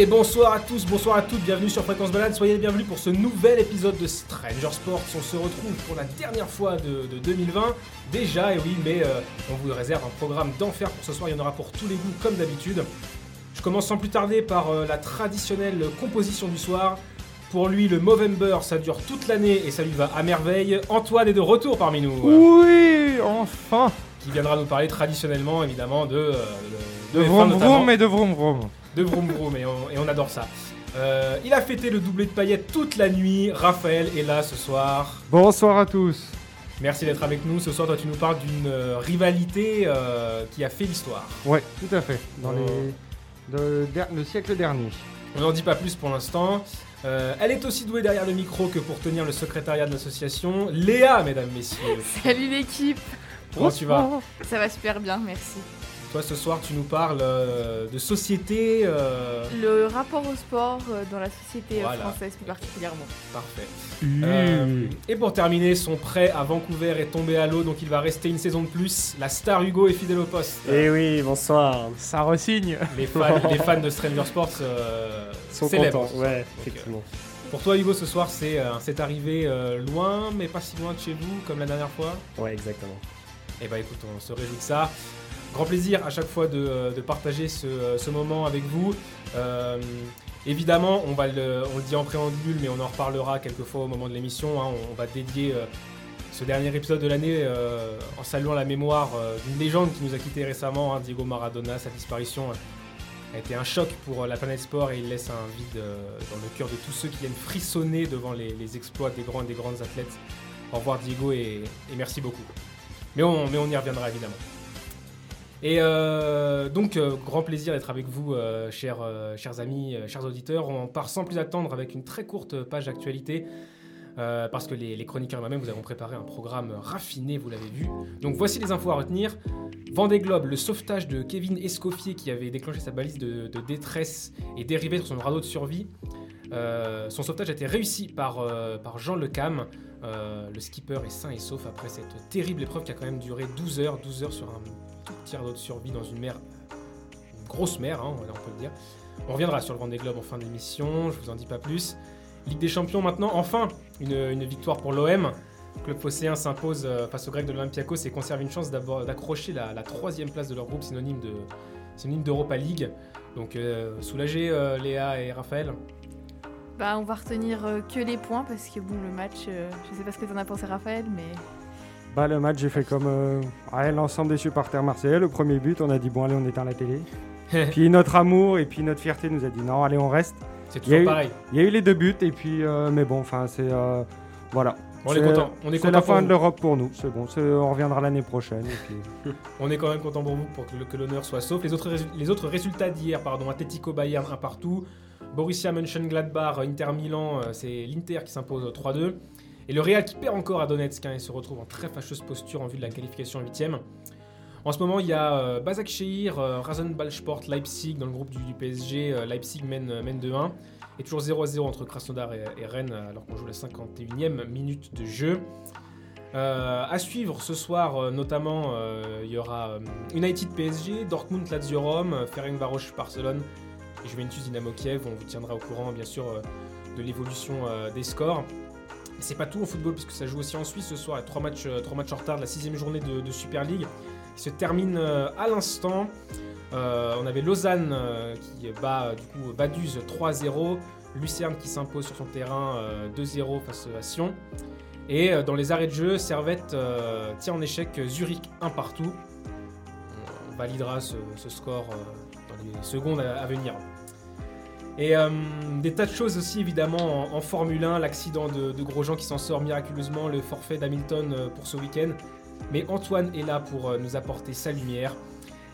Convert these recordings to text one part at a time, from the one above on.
Et bonsoir à tous, bonsoir à toutes, bienvenue sur Fréquence Balade, soyez les bienvenus pour ce nouvel épisode de Stranger Sports. On se retrouve pour la dernière fois de, de 2020, déjà, et oui, mais euh, on vous réserve un programme d'enfer pour ce soir, il y en aura pour tous les goûts comme d'habitude. Je commence sans plus tarder par euh, la traditionnelle composition du soir. Pour lui, le Movember, ça dure toute l'année et ça lui va à merveille. Antoine est de retour parmi nous, Oui, enfin qui viendra nous parler traditionnellement, évidemment, de... euh, de, De F1 vroom vroom et de vroom vroom. De Vroom Vroom et on, et on adore ça. Euh, il a fêté le doublé de paillettes toute la nuit. Raphaël est là ce soir. Bonsoir à tous. Merci d'être avec nous. Ce soir, toi, tu nous parles d'une euh, rivalité euh, qui a fait l'histoire. Ouais, tout à fait. Dans Oh. les... de- der- le siècle dernier. On n'en dit pas plus pour l'instant. Euh, elle est aussi douée derrière le micro que pour tenir le secrétariat de l'association. Léa, mesdames, messieurs. Salut l'équipe Comment tu vas? Ça va super bien, merci. Toi, ce soir, tu nous parles euh, de société. euh, Le rapport au sport euh, dans la société Voilà. française plus particulièrement. Parfait. Euh, Mmh. et pour terminer, son prêt à Vancouver est tombé à l'eau, donc il va rester une saison de plus. La star Hugo est fidèle au poste. Eh oui, bonsoir. Ça resigne. Les fans, les fans de Stranger Sports euh, sont célèbrent. contents. Ouais, Donc, effectivement. Pour toi, Hugo, ce soir, c'est euh, arrivé euh, loin, mais pas si loin de chez vous, comme la dernière fois? Ouais, exactement. Et bah écoute, on se réjouit de ça. Grand plaisir à chaque fois de, euh, partager ce, euh, ce moment avec vous. Euh, évidemment, on, le, dit en préambule, mais on en reparlera quelques fois au moment de l'émission. hein. on, va dédier ce dernier épisode de l'année en saluant la mémoire d'une légende qui nous a quittés récemment, hein, Diego Maradona. Sa disparition a été un choc pour la planète sport et il laisse un vide dans le cœur de tous ceux qui viennent frissonner devant les, exploits des grands et des grandes athlètes. Au revoir Diego et- merci beaucoup. Mais on y reviendra évidemment. Et euh, donc, euh, grand plaisir d'être avec vous, euh, chers, chers amis, chers auditeurs. On part sans plus attendre avec une très courte page d'actualité. parce que les, chroniqueurs et moi-même, vous avons préparé un programme raffiné, vous l'avez vu. Donc voici les infos à retenir. Vendée Globe, le sauvetage de Kevin Escoffier qui avait déclenché sa balise de, détresse et dérivé sur son radeau de survie. Son sauvetage a été réussi par, par Jean Lecam. Euh, le skipper est sain et sauf après cette terrible épreuve qui a quand même duré 12 heures, 12 heures sur un radeau de survie dans une mer, une grosse mer, hein, on peut le dire. On reviendra sur le Vendée Globe en fin d'émission, je vous en dis pas plus. Ligue des Champions maintenant, enfin une, victoire pour l'OM. Club Phocéen s'impose euh, face aux Grecs de l'Olympiakos et conserve une chance d'accrocher la, troisième place de leur groupe, synonyme de synonyme d'Europa League. Donc euh, euh, Léa et Raphaël. Bah, on va retenir euh, que les points parce que bon, le match, je sais pas ce que t'en as pensé, Raphaël, mais Bah, le match, j'ai fait comme euh, ouais, l'ensemble des supporters marseillais. Le premier but, on a dit bon, allez, on éteint la télé. puis notre amour et puis notre fierté nous a dit non, allez, on reste. C'est Il toujours eu- pareil. Il y a eu les deux buts et puis, euh, mais bon, enfin, c'est. euh, voilà. On est C'est- content. On est content la fin de l'Europe pour nous. C'est bon, on reviendra l'année prochaine. Et puis... On est quand même content pour vous pour que, l'honneur soit sauf. Les autres, les autres résultats d'hier, pardon, Atletico Bayern un partout, Borussia Mönchengladbach, Inter Milan, euh, c'est l'Inter qui s'impose 3-2. Et le Real qui perd encore à Donetsk hein, et se retrouve en très fâcheuse posture en vue de la qualification en 8 En ce moment, il y a euh, Basak Shehir, euh, Leipzig dans le groupe du, PSG. euh, Leipzig mène, euh, mène 2-1. Et toujours 0-0 entre Krasnodar et, Rennes alors qu'on joue la 51e minute de jeu. Euh, à suivre ce soir, euh, notamment, euh, il y aura euh, United PSG, Dortmund Lazio Rome, euh, Ferencvaros Barcelone et Juventus Dynamo Kiev. On vous tiendra au courant, bien sûr, euh, de l'évolution euh, des scores. C'est pas tout en football puisque ça joue aussi en Suisse ce soir. Trois matchs, euh, trois matchs en retard de la sixième journée de, Super League qui se termine euh, à l'instant. Euh, on avait Lausanne qui bat du coup Vaduz 3-0, Lucerne qui s'impose sur son terrain euh, 2-0 face à Sion. Et dans les arrêts de jeu, Servette tient en échec Zurich 1 partout. On validera ce, score dans les secondes à venir. Et euh, des tas de choses aussi évidemment en, Formule 1, l'accident de, de Grosjean qui s'en sort miraculeusement, le forfait d'Hamilton euh, pour ce week-end. Mais Antoine est là pour euh, nous apporter sa lumière.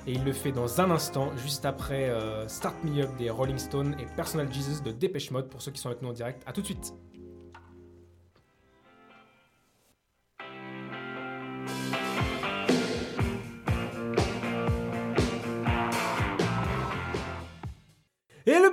Et il le fait dans un instant, juste après Start Me Up des Rolling Stones et Personal Jesus de Dépêche Mode pour ceux qui sont avec nous en direct. A tout de suite. Et le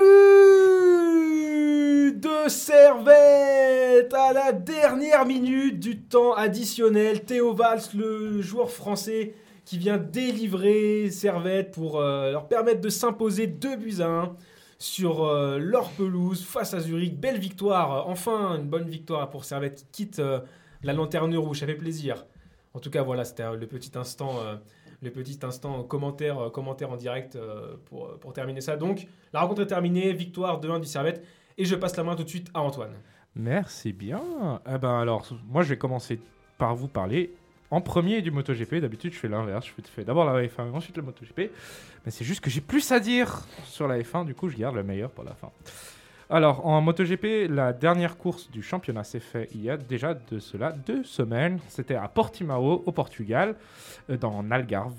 but de Servette à la dernière minute du temps additionnel. Théo Valls, le joueur français qui vient délivrer Servette pour euh, leur permettre de s'imposer 2 buts à 1 sur euh, leur pelouse face à Zurich. Belle victoire, enfin une bonne victoire pour Servette qui quitte euh, la lanterne rouge, ça fait plaisir. En tout cas, voilà, c'était le petit instant, le petit instant commentaire, commentaire en direct pour, pour terminer ça. Donc, la rencontre est terminée, victoire de 1 du Servette. Et je passe la main tout de suite à Antoine. Merci bien. Eh ben alors, moi je vais commencer par vous parler en premier du MotoGP. D'habitude, je fais l'inverse. Je fais d'abord la F1 et ensuite le MotoGP. Mais c'est juste que j'ai plus à dire sur la F1. Du coup, je garde le meilleur pour la fin. Alors, en MotoGP, la dernière course du championnat s'est faite il y a déjà de cela deux semaines. C'était à Portimao, au Portugal, euh, dans Algarve,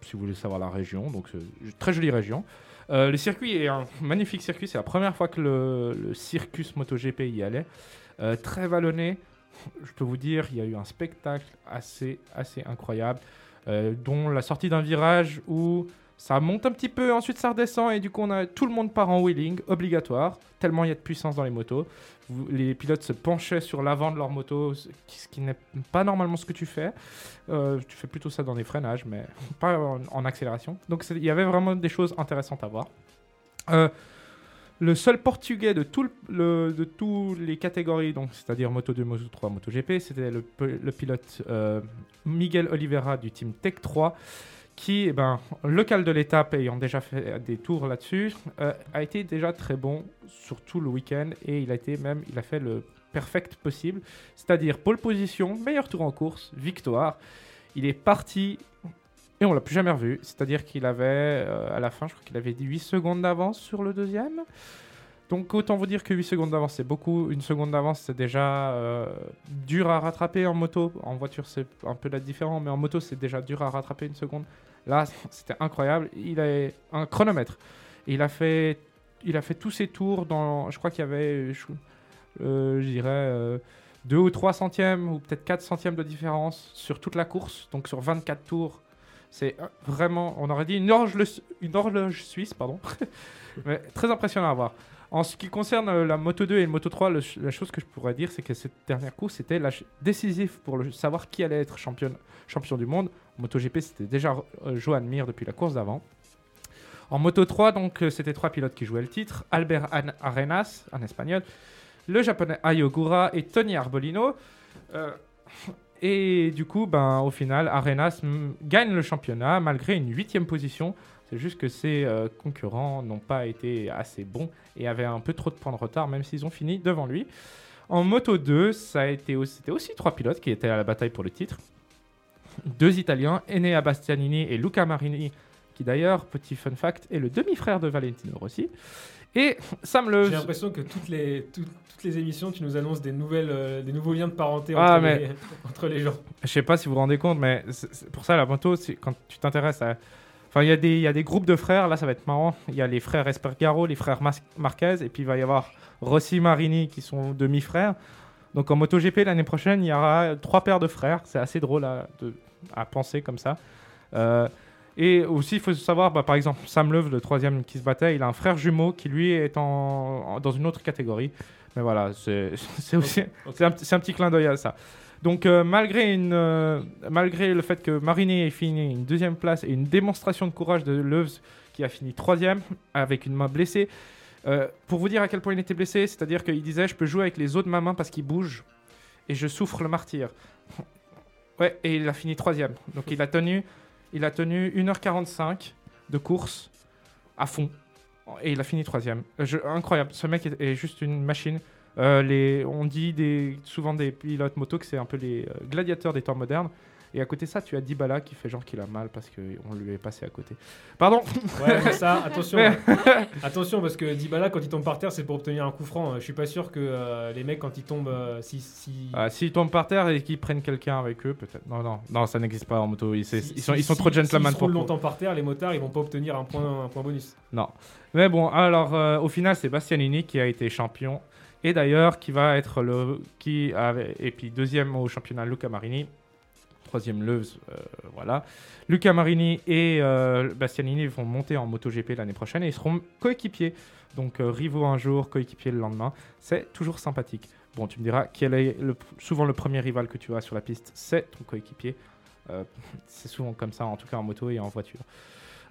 si vous voulez savoir la région. Donc, très jolie région. Euh, le circuit est un magnifique circuit. C'est la première fois que le, Circus MotoGP y allait. Euh, très vallonné, je peux vous dire, il y a eu un spectacle assez, assez incroyable, euh, dont la sortie d'un virage où ça monte un petit peu, ensuite ça redescend, et du coup on a tout le monde part en wheeling, obligatoire, tellement il y a de puissance dans les motos. les pilotes se penchaient sur l'avant de leur moto, ce qui, n'est pas normalement ce que tu fais. Euh, tu fais plutôt ça dans les freinages, mais pas en, accélération. Donc il y avait vraiment des choses intéressantes à voir. Euh, le seul portugais de, toutes les catégories, c'est-à-dire Moto 2, Moto 3, Moto GP, c'était le, pilote euh, Miguel Oliveira du team Tech 3, qui, eh ben, local de l'étape, ayant déjà fait des tours là-dessus, euh, a été déjà très bon sur tout le week-end et il a été même, il a fait le perfect possible, c'est-à-dire pole position, meilleur tour en course, victoire. Il est parti et on l'a plus jamais revu. C'est-à-dire qu'il avait, euh, à la fin, je crois qu'il avait 8 secondes d'avance sur le deuxième. Donc autant vous dire que 8 secondes d'avance, c'est beaucoup. Une seconde d'avance, c'est déjà euh, dur à rattraper en moto. En voiture, c'est un peu la différence, mais en moto, c'est déjà dur à rattraper une seconde. Là, c'était incroyable. Il a un chronomètre. il a fait, il a fait tous ses tours dans. Je crois qu'il y avait, je, euh, dirais, 2 ou 3 centièmes ou peut-être 4 centièmes de différence sur toute la course. Donc sur 24 tours, c'est vraiment, on aurait dit une horloge, une horloge suisse, pardon. Mais très impressionnant à voir. En ce qui concerne euh, la Moto 2 et la Moto 3, la chose que je pourrais dire, c'est que cette dernière course était décisive pour savoir qui allait être champion du monde. MotoGP, c'était déjà euh, Johan Mir depuis la course d'avant. En Moto 3, donc, euh, c'était trois pilotes qui jouaient le titre Albert Arenas, un espagnol, le japonais Ayogura et Tony Arbolino. Et du coup, ben, au final, Arenas gagne le championnat malgré une huitième position. C'est juste que ses euh, concurrents n'ont pas été assez bons et avaient un peu trop de points de retard, même s'ils ont fini devant lui. En Moto 2, ça a été aussi, c'était aussi trois pilotes qui étaient à la bataille pour le titre. Deux Italiens, Enea Bastianini et Luca Marini, qui d'ailleurs, petit fun fact, est le demi-frère de Valentino Rossi. Et Sam le. J'ai l'impression que toutes les, toutes, les émissions, tu nous annonces des, nouvelles, euh, des nouveaux liens de parenté ah, entre, les, entre, les, gens. Je sais pas si vous vous rendez compte, mais pour ça, la moto, quand tu t'intéresses à. Enfin, il y, a des, y a des groupes de frères, là ça va être marrant. Il y a les frères Espergaro, les frères Marquez, et puis il va y avoir Rossi Marini qui sont demi-frères. Donc en MotoGP l'année prochaine, il y aura trois paires de frères. C'est assez drôle à, de, à penser comme ça. Euh, et aussi, il faut savoir, bah, par exemple, Sam Love, le troisième qui se battait, il a un frère jumeau qui lui est en, dans une autre catégorie. Mais voilà, c'est aussi c'est un, un, petit clin d'œil à ça. Donc euh, malgré, une, euh, malgré le fait que Marini ait fini une deuxième place et une démonstration de courage de Loves qui a fini troisième avec une main blessée, euh, pour vous dire à quel point il était blessé, c'est-à-dire qu'il disait je peux jouer avec les os de ma main parce qu'il bouge et je souffre le martyr. Ouais, et il a fini troisième. Donc il a tenu il a tenu 1h45 de course à fond. Et il a fini troisième. incroyable. Ce mec est, juste une machine. Euh, les, on dit souvent des pilotes moto que c'est un peu les euh, gladiateurs des temps modernes. Et à côté de ça, tu as Dybala qui fait genre qu'il a mal parce qu'on lui est passé à côté. Pardon Ouais, ça, attention. attention, parce que Dybala, quand il tombe par terre, c'est pour obtenir un coup franc. Je suis pas sûr que euh, les mecs, quand ils tombent. Euh, si, si... Ah, s'ils tombent par terre et qu'ils prennent quelqu'un avec eux, peut-être. Non, non, non, ça n'existe pas en moto. Ils, sont, ils sont trop gentlemen pour. S'ils longtemps par terre, les motards, ils vont pas obtenir un point, un point bonus. Non. Mais bon, alors, euh, au final, c'est Bastianini qui a été champion. Et d'ailleurs, qui va être le. Qui avait, et puis deuxième au championnat, Luca Marini troisième Leuze, euh, voilà. Luca Marini et euh, Bastianini vont monter en MotoGP l'année prochaine et ils seront coéquipiers. Donc euh, rivaux un jour, coéquipiers le lendemain. C'est toujours sympathique. Bon, tu me diras, quel est souvent le premier rival que tu as sur la piste C'est ton coéquipier. c'est souvent comme ça, en tout cas en moto et en voiture.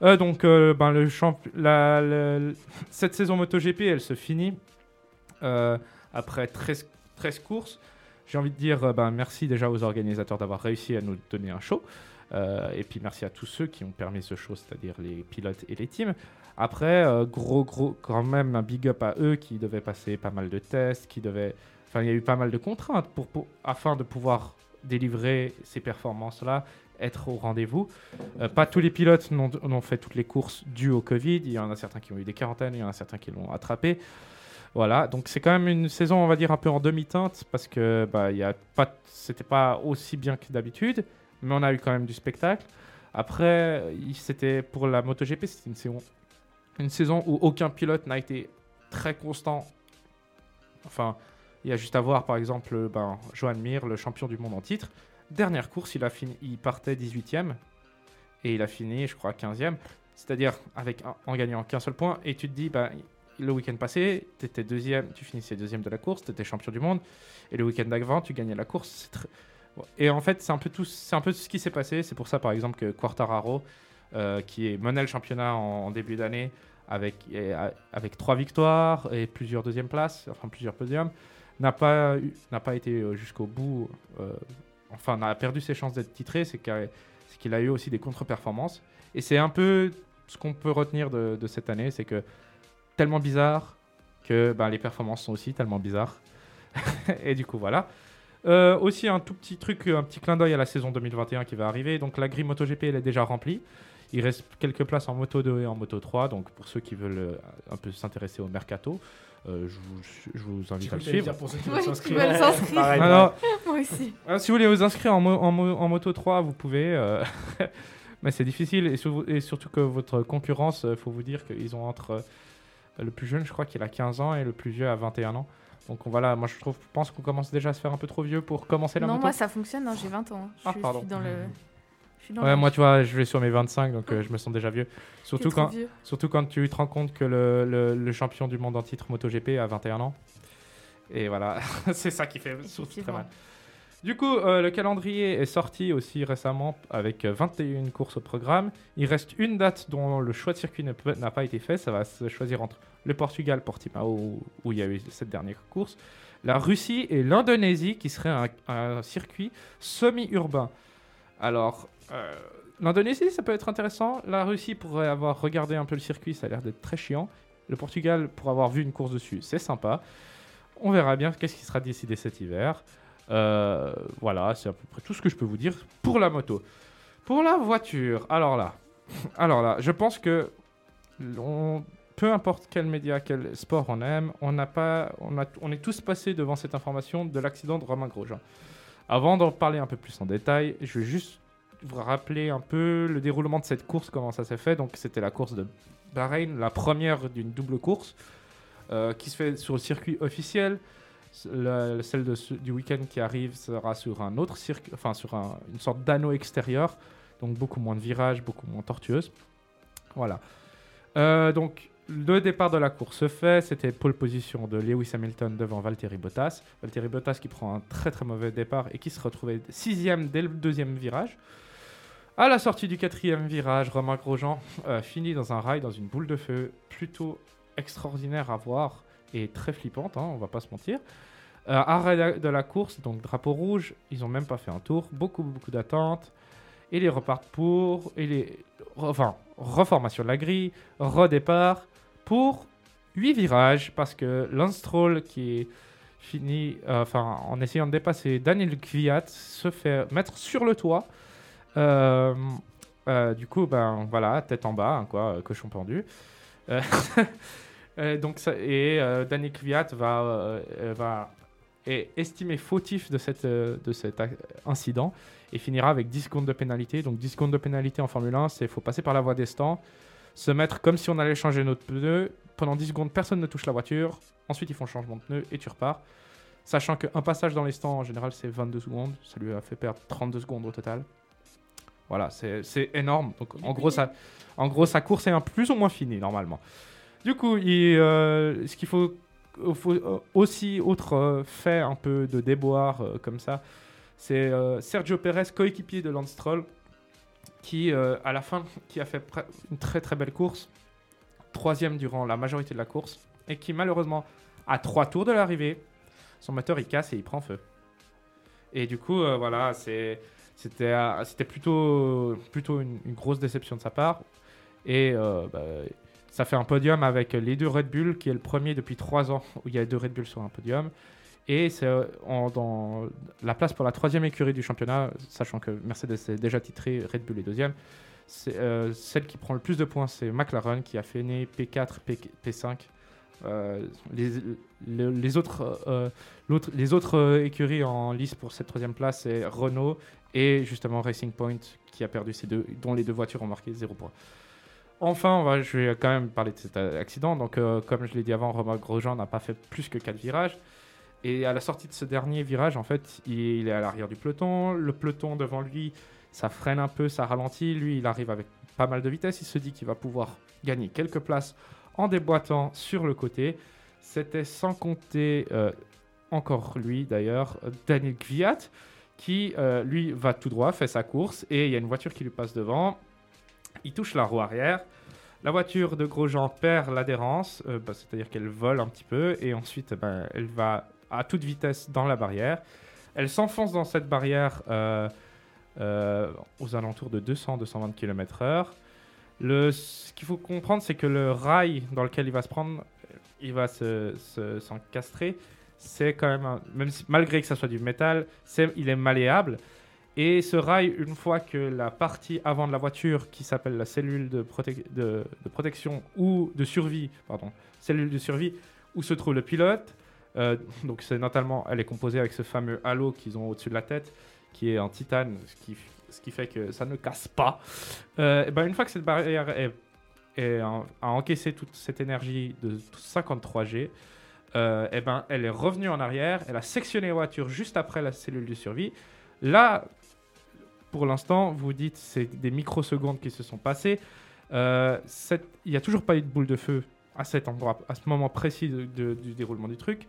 Donc, ben, le cette saison MotoGP, elle se finit après 13, 13 courses. J'ai envie de dire euh, ben, merci déjà aux organisateurs d'avoir réussi à nous donner un show. Euh, et puis merci à tous ceux qui ont permis ce show, c'est-à-dire les pilotes et les teams. Après, euh, gros, gros, quand même un big up à eux qui devaient passer pas mal de tests, qui devaient. Enfin, il y a eu pas mal de contraintes pour, afin de pouvoir délivrer ces performances-là, être au rendez-vous. Pas tous les pilotes n'ont fait toutes les courses dues au Covid. Il y en a certains qui ont eu des quarantaines, il y en a certains qui l'ont attrapé. Voilà, donc c'est quand même une saison, on va dire, un peu en demi-teinte parce que bah, pas, c'était pas aussi bien que d'habitude, mais on a eu quand même du spectacle. Après, c'était pour la MotoGP, c'était une saison, une saison où aucun pilote n'a été très constant. Enfin, il y a juste à voir, par exemple, ben, Johan Mir, le champion du monde en titre. Dernière course, il, a fini, il partait 18e et il a fini, je crois, 15e. C'est-à-dire avec en gagnant qu'un seul point. Et tu te dis, bah, le week-end passé, tu deuxième, tu finissais deuxième de la course, tu étais champion du monde. Et le week-end d'avant, tu gagnais la course. Et en fait, c'est un, peu tout, c'est un peu ce qui s'est passé. C'est pour ça, par exemple, que Quartararo, euh, qui mené le championnat en, début d'année, avec, avec trois victoires et plusieurs deuxièmes places, enfin plusieurs podiums, n'a pas, n'a pas été euh, jusqu'au bout. euh, enfin, n'a perdu ses chances d'être titré. C'est qu'il a eu aussi des contre-performances. Et c'est un peu ce qu'on peut retenir de, de cette année, c'est que tellement bizarre que ben, les performances sont aussi tellement bizarres. et du coup, voilà. Euh, aussi, un tout petit truc, un petit clin d'œil à la saison 2021 qui va arriver. Donc, la grille MotoGP, elle est déjà remplie. Il reste quelques places en Moto 2 et en Moto 3. Donc, pour ceux qui veulent euh, un peu s'intéresser au mercato, euh, je, vous, je vous invite à le suivre. pour ceux qui veulent s'inscrire. Moi aussi. si vous voulez vous inscrire en, mo- en, mo- en moto 3, vous pouvez. euh, mais c'est difficile. Et, sur- et surtout que votre concurrence, il faut vous dire qu'ils ont entre. Le plus jeune, je crois qu'il a 15 ans, et le plus vieux a 21 ans. Donc voilà, moi je trouve, pense qu'on commence déjà à se faire un peu trop vieux pour commencer la Non, moto. moi ça fonctionne, non, j'ai 20 ans. Je Ah, suis pardon. dans le. Je suis dans Ouais, moi tu vois, je vais sur mes 25, donc euh, je me sens déjà vieux. Surtout quand, vieux. surtout quand tu te rends compte que le, le- le champion du monde en titre MotoGP a 21 ans. Et voilà, c'est ça qui fait surtout très mal. Du coup, euh, le calendrier est sorti aussi récemment avec euh, 21 courses au programme. Il reste une date dont le choix de circuit n'a pas été fait. Ça va se choisir entre le Portugal, Portimao, où- il y a eu cette dernière course, la Russie et l'Indonésie, qui serait un, un circuit semi-urbain. Alors, euh, l'Indonésie, ça peut être intéressant. La Russie pourrait avoir regardé un peu le circuit, ça a l'air d'être très chiant. Le Portugal, pour avoir vu une course dessus, c'est sympa. On verra bien qu'est-ce qui sera décidé cet hiver. Euh, voilà, c'est à peu près tout ce que je peux vous dire pour la moto. Pour la voiture, alors là, alors là, je pense que peu importe quel média, quel sport on aime, on n'a pas, on, a, on est tous passés devant cette information de l'accident de Romain Grosjean. Avant d'en parler un peu plus en détail, je vais juste vous rappeler un peu le déroulement de cette course, comment ça s'est fait. Donc, c'était la course de Bahreïn, la première d'une double course euh, qui se fait sur le circuit officiel. Celle du week-end qui arrive sera sur un autre circuit, enfin sur un- une sorte d'anneau extérieur, donc beaucoup moins de virages, beaucoup moins tortueuse. Voilà. Euh, donc le départ de la course se fait, c'était pole position de Lewis Hamilton devant Valtteri Bottas. Valtteri Bottas qui prend un très très mauvais départ et qui se retrouvait sixième dès le deuxième virage. À la sortie du quatrième virage, Romain Grosjean euh, finit dans un rail, dans une boule de feu plutôt extraordinaire à voir et très flippante, hein, on va pas se mentir. Euh, arrêt de- la course, donc drapeau rouge, ils ont même pas fait un tour, beaucoup beaucoup d'attentes, et les repartent pour, et les, enfin, reformation de la grille, redépart pour 8 virages, parce que Lance Stroll qui est fini, euh, enfin, en essayant de dépasser Daniel Kvyat, se fait mettre sur le toit. Euh, du coup, ben voilà, tête en bas, hein, quoi, cochon pendu. Euh, donc et euh, Daniel Kvyat va, euh, va est estimé fautif de, cet incident et finira avec 10 secondes de pénalité. Donc 10 secondes de pénalité en Formule 1, c'est faut passer par la voie des stands, se mettre comme si on allait changer notre pneu. Pendant 10 secondes, personne ne touche la voiture. Ensuite, ils font le changement de pneu et tu repars. Sachant qu'un passage dans les stands, en général, c'est 22 secondes. Ça lui a fait perdre 32 secondes au total. Voilà, c'est énorme. Donc, en gros, ça, en gros, sa course est un plus ou moins finie, normalement. Du coup, euh, ce qu'il faut, euh, aussi, autre euh, fait un peu de déboire comme ça, c'est Sergio Perez, coéquipier de Lance Stroll, qui, à la fin, qui a fait une très très belle course, troisième durant la majorité de la course, et qui malheureusement, à trois tours de l'arrivée, son moteur il casse et il prend feu. Et du coup, voilà, c'est- c'était plutôt, plutôt une, grosse déception de sa part. Et bah, ça fait un podium avec les deux Red Bull, qui est le premier depuis trois ans où il y a deux Red Bull sur un podium. Et c'est euh, dans la place pour la troisième écurie du championnat, sachant que Mercedes est déjà titré, Red Bull est deuxième. Euh, celle qui prend le plus de points, c'est McLaren, qui a fait né P4, P, P5. Euh, les, le- les autres, euh, les autres écuries en lice pour cette troisième place, c'est Renault et justement Racing Point, qui a perdu ces deux, dont les deux voitures ont marqué 0 points. Enfin, va- je vais quand même parler de cet accident. Donc, euh, comme je l'ai dit avant, Romain Grosjean n'a pas fait plus que 4 virages. Et à la sortie de ce dernier virage, en fait, il, est à l'arrière du peloton. Le peloton devant lui, ça freine un peu, ça ralentit. Lui, il arrive avec pas mal de vitesse. Il se dit qu'il va pouvoir gagner quelques places en déboîtant sur le côté. C'était sans compter euh, encore lui, d'ailleurs, Daniel Kvyat, qui, euh, lui, va tout droit, fait sa course. Et il y a une voiture qui lui passe devant. Il touche la roue arrière. La voiture de Grosjean perd l'adhérence, euh, bah, c'est-à-dire qu'elle vole un petit peu, et ensuite ben, elle va à toute vitesse dans la barrière. Elle s'enfonce dans cette barrière euh, euh, aux alentours de 200-220 km/h. Ce qu'il faut comprendre, c'est que le rail dans lequel il va se prendre, il va se, se- s'encastrer. C'est quand même, si, malgré que ça soit du métal, il est malléable. Et ce rail, une fois que la partie avant de la voiture, qui s'appelle la cellule de, prote- de- de protection ou de survie, pardon, cellule de survie, où se trouve le pilote, euh, donc c'est notamment, elle est composée avec ce fameux halo qu'ils ont au-dessus de la tête, qui est en titane, ce qui, ce qui fait que ça ne casse pas. Euh, ben une fois que cette barrière a encaissé toute cette énergie de 53 G, euh, et ben elle est revenue en arrière, elle a sectionné la voiture juste après la cellule de survie. Là, pour l'instant, vous dites c'est des microsecondes qui se sont passées. Euh, Il n'y a toujours pas eu de boule de feu à cet endroit, à ce moment précis du déroulement du truc.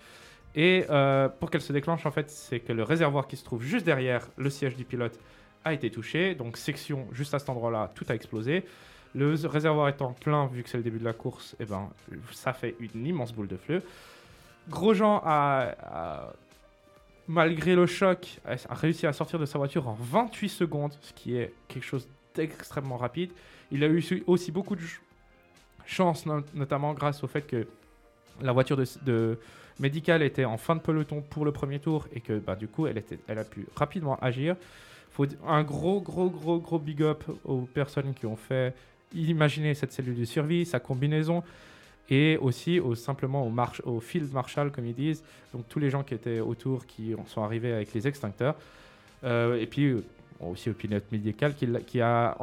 Et euh, pour qu'elle se déclenche, en fait, c'est que le réservoir qui se trouve juste derrière le siège du pilote a été touché. Donc, section, juste à cet endroit-là, tout a explosé. Le réservoir étant plein, vu que c'est le début de la course, eh ben, ça fait une immense boule de feu. Grosjean a, a- malgré le choc, a réussi à sortir de sa voiture en 28 secondes, ce qui est quelque chose d'extrêmement rapide. Il a eu aussi beaucoup de ch- chance, no- notamment grâce au fait que la voiture de, de médicale était en fin de peloton pour le premier tour et que bah, du coup elle, a pu rapidement agir. Faut un gros, gros, gros, gros big up aux personnes qui ont fait imaginer cette cellule de survie, sa combinaison et aussi au, simplement au, march, au field marshal, comme ils disent, donc tous les gens qui étaient autour, qui sont arrivés avec les extincteurs. Euh, et puis euh, aussi au pilote médical qui, a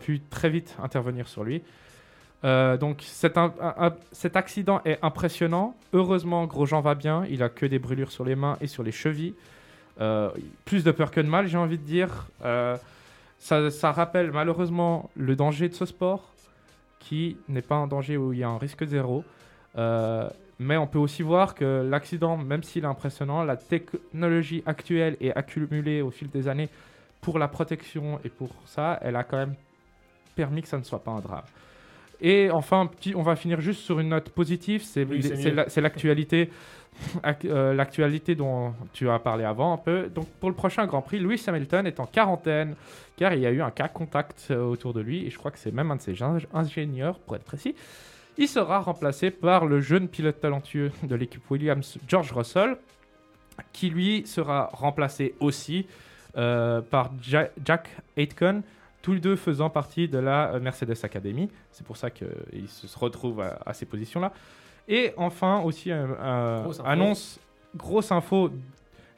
pu très vite intervenir sur lui. Euh, donc cet, accident est impressionnant. Heureusement, Grosjean va bien. Il a que des brûlures sur les mains et sur les chevilles. Plus de peur que de mal, j'ai envie de dire. Ça rappelle malheureusement le danger de ce sport, qui n'est pas un danger où il y a un risque zéro. Euh, mais on peut aussi voir que l'accident, même s'il est impressionnant, la technologie actuelle est accumulée au fil des années pour la protection et pour ça, elle a quand même permis que ça ne soit pas un drame. Et enfin, petit, on va finir juste sur une note positive, c'est Oui, l'actualité ac- l'actualité dont tu as parlé avant un peu. Donc pour le prochain Grand Prix, Lewis Hamilton est en quarantaine car il y a eu un cas contact euh, autour de lui et je crois que c'est même un de ses ing- ingénieurs pour être précis. Il sera remplacé par le jeune pilote talentueux de l'équipe Williams, George Russell, qui lui sera remplacé aussi euh, par Ja- Jack Aitken, tous les deux faisant partie de la euh, Mercedes Academy. C'est pour ça qu'il se retrouve à, à ces positions-là. Et enfin, aussi, euh, euh, Grosse info. annonce, grosse info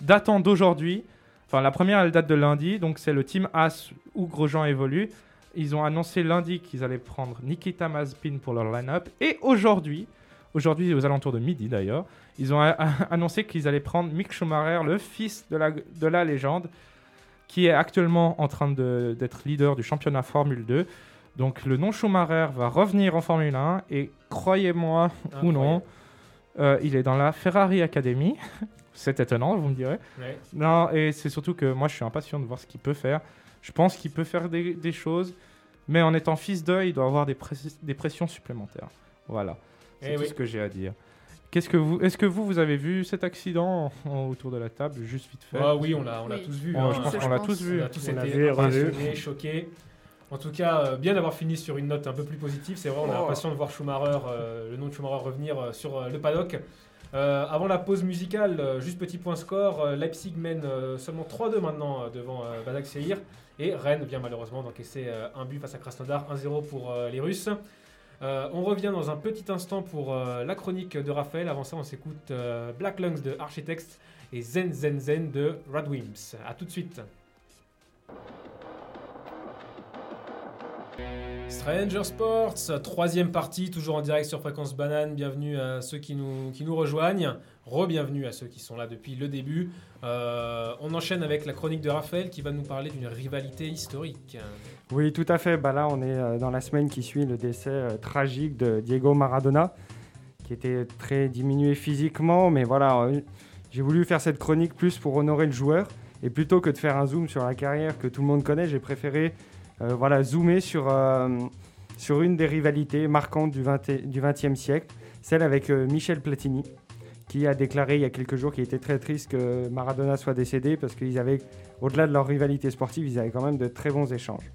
datant d'aujourd'hui. Enfin, la première, elle date de lundi, donc c'est le team As où Grosjean évolue. Ils ont annoncé lundi qu'ils allaient prendre Nikita Mazepin pour leur line-up. Et aujourd'hui, aujourd'hui aux alentours de midi d'ailleurs, ils ont annoncé qu'ils allaient prendre Mick Schumacher, le fils de la, de la légende, qui est actuellement en train d'être leader du championnat Formule 2. Donc le nom Schumacher va revenir en Formule 1 et croyez-moi ou non, euh, il est dans la Ferrari Academy. C'est étonnant, vous me direz. Ouais. Non, et c'est surtout que moi, je suis impatient de voir ce qu'il peut faire. Je pense qu'il peut faire des, des choses, mais en étant fils d'œil, il doit avoir des, pressi- des pressions supplémentaires. Voilà, c'est Eh tout oui. ce que j'ai à dire. Qu'est-ce que vous, est-ce que vous, vous avez vu cet accident en- autour de la table, juste vite fait? Ah oui, on l'a on l'a Oui. tous vu. Oh, hein. je pense qu'on l'a tous vu. On a tous On l'a été impressionnés, choqués. En tout cas, euh, bien d'avoir fini sur une note un peu plus positive. C'est vrai, on est Oh. de voir Schumacher, euh, le nom de Schumacher revenir euh, sur le paddock. Euh, avant la pause musicale, euh, juste petit point score, euh, Leipzig mène seulement 3-2 maintenant devant Basak Seir. Et Rennes vient malheureusement d'encaisser un but face à Krasnodar, 1-0 pour les Russes. On revient dans un petit instant pour la chronique de Raphaël. Avant ça, on s'écoute Black Lungs de Architects et Zen Zen Zen de Radwims. A tout de suite. Stranger Sports, troisième partie, toujours en direct sur Fréquence Banane. Bienvenue à ceux qui nous, qui nous rejoignent. Re-bienvenue à ceux qui sont là depuis le début. Euh, on enchaîne avec la chronique de Raphaël qui va nous parler d'une rivalité historique. Oui, tout à fait. Bah là, on est euh, dans la semaine qui suit le décès euh, tragique de Diego Maradona, qui était très diminué physiquement. Mais voilà, j'ai voulu faire cette chronique plus pour honorer le joueur. Et plutôt que de faire un zoom sur la carrière que tout le monde connaît, j'ai préféré voilà, zoomer sur, euh, sur une des rivalités marquantes du 20 et- du XXe siècle, celle avec euh, Michel Platini, qui a déclaré il y a quelques jours qu'il était très triste que Maradona soit décédé parce qu'ils avaient, au-delà de leur rivalité sportive, ils avaient quand même de très bons échanges.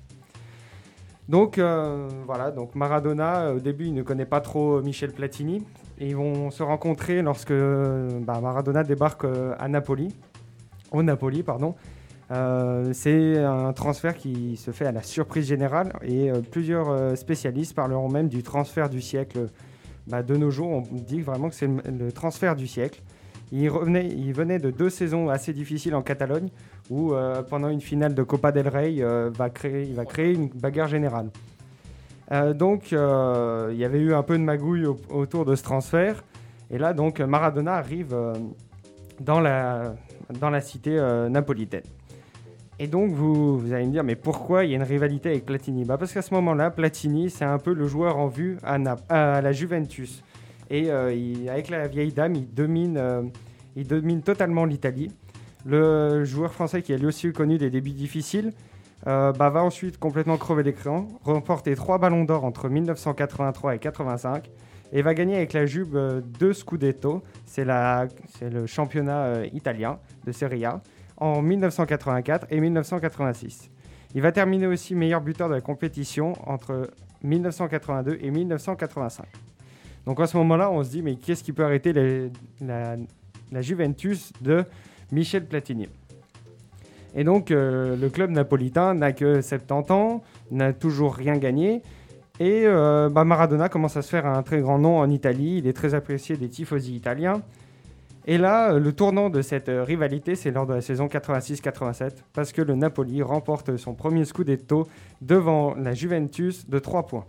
Donc euh, voilà, donc Maradona, euh, au début, il ne connaît pas trop Michel Platini. Et ils vont se rencontrer lorsque euh, bah, Maradona débarque euh, à Napoli, au Napoli, pardon. Euh, c'est un transfert qui se fait à la surprise générale et euh, plusieurs euh, spécialistes parleront même du transfert du siècle. Bah, de nos jours, on dit vraiment que c'est le, transfert du siècle. Il, revenait, il venait de deux saisons assez difficiles en Catalogne où pendant une finale de Copa del Rey, va créer, il va créer une bagarre générale. Donc il y avait eu un peu de magouille au- autour de ce transfert. Et là, donc Maradona arrive dans, la, dans la cité napolitaine. Et donc vous, vous allez me dire, mais pourquoi il y a une rivalité avec Platini? Bah Parce qu'à ce moment-là, Platini, c'est un peu le joueur en vue à, la Juventus. Et euh, avec la vieille dame, il domine, euh, il domine totalement l'Italie. Le joueur français qui a lui aussi connu des débuts difficiles euh, bah, va ensuite complètement crever l'écran, remporter trois ballons d'or entre 1983 et 85 et va gagner avec la Juve deux Scudetto, c'est le championnat italien de Serie A, en 1984 et 1986. Il va terminer aussi meilleur buteur de la compétition entre 1982 et 1985. Donc à ce moment-là, on se dit, mais qu'est-ce qui peut arrêter la Juventus de Michel Platini? Et donc, euh, le club napolitain n'a que 70 ans, n'a toujours rien gagné. Et euh, bah, Maradona commence à se faire un très grand nom en Italie. Il est très apprécié des tifosi italiens. Et là, euh, le tournant de cette euh, rivalité, c'est lors de la saison 86-87, parce que le Napoli remporte son premier scudetto devant la Juventus de 3 points.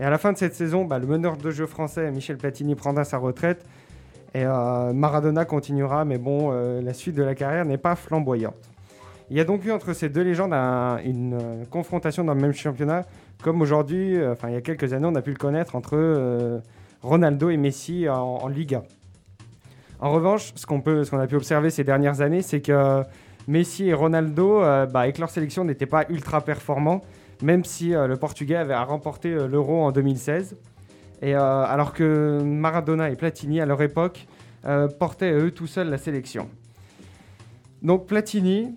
Et à la fin de cette saison, bah, le meneur de jeu français, Michel Platini, prendra sa retraite. Et euh, Maradona continuera, mais bon, la suite de la carrière n'est pas flamboyante. Il y a donc eu entre ces deux légendes un- une confrontation dans le même championnat, comme aujourd'hui, enfin il y a quelques années, on a pu le connaître entre Ronaldo et Messi en Liga. En revanche, ce qu'on a pu observer ces dernières années, c'est que Messi et Ronaldo, euh, bah, avec leur sélection, n'étaient pas ultra performants, même si euh, le Portugais avait remporté euh, l'Euro en 2016. Et, euh, alors que Maradona et Platini, à leur époque, euh, portaient eux tout seuls la sélection. Donc Platini,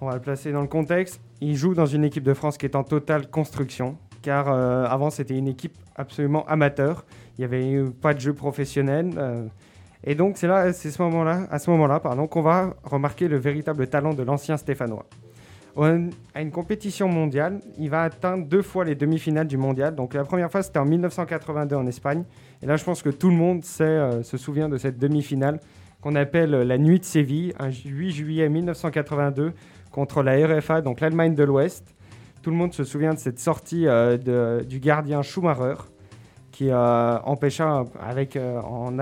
on va le placer dans le contexte, il joue dans une équipe de France qui est en totale construction, car euh, avant c'était une équipe absolument amateur, il n'y avait pas de jeu professionnel. Et donc c'est là, c'est ce moment-là, à ce moment-là, pardon, qu'on va remarquer le véritable talent de l'ancien Stéphanois. À une compétition mondiale, il va atteindre deux fois les demi-finales du mondial. Donc la première fois, c'était en 1982 en Espagne. Et là, je pense que tout le monde euh, se souvient de cette demi-finale qu'on appelle euh, la Nuit de Séville, un ju- 8 juillet 1982, contre la RFA, donc l'Allemagne de l'Ouest. Tout le monde se souvient de cette sortie euh, du gardien Schumacher, qui empêcha, avec, en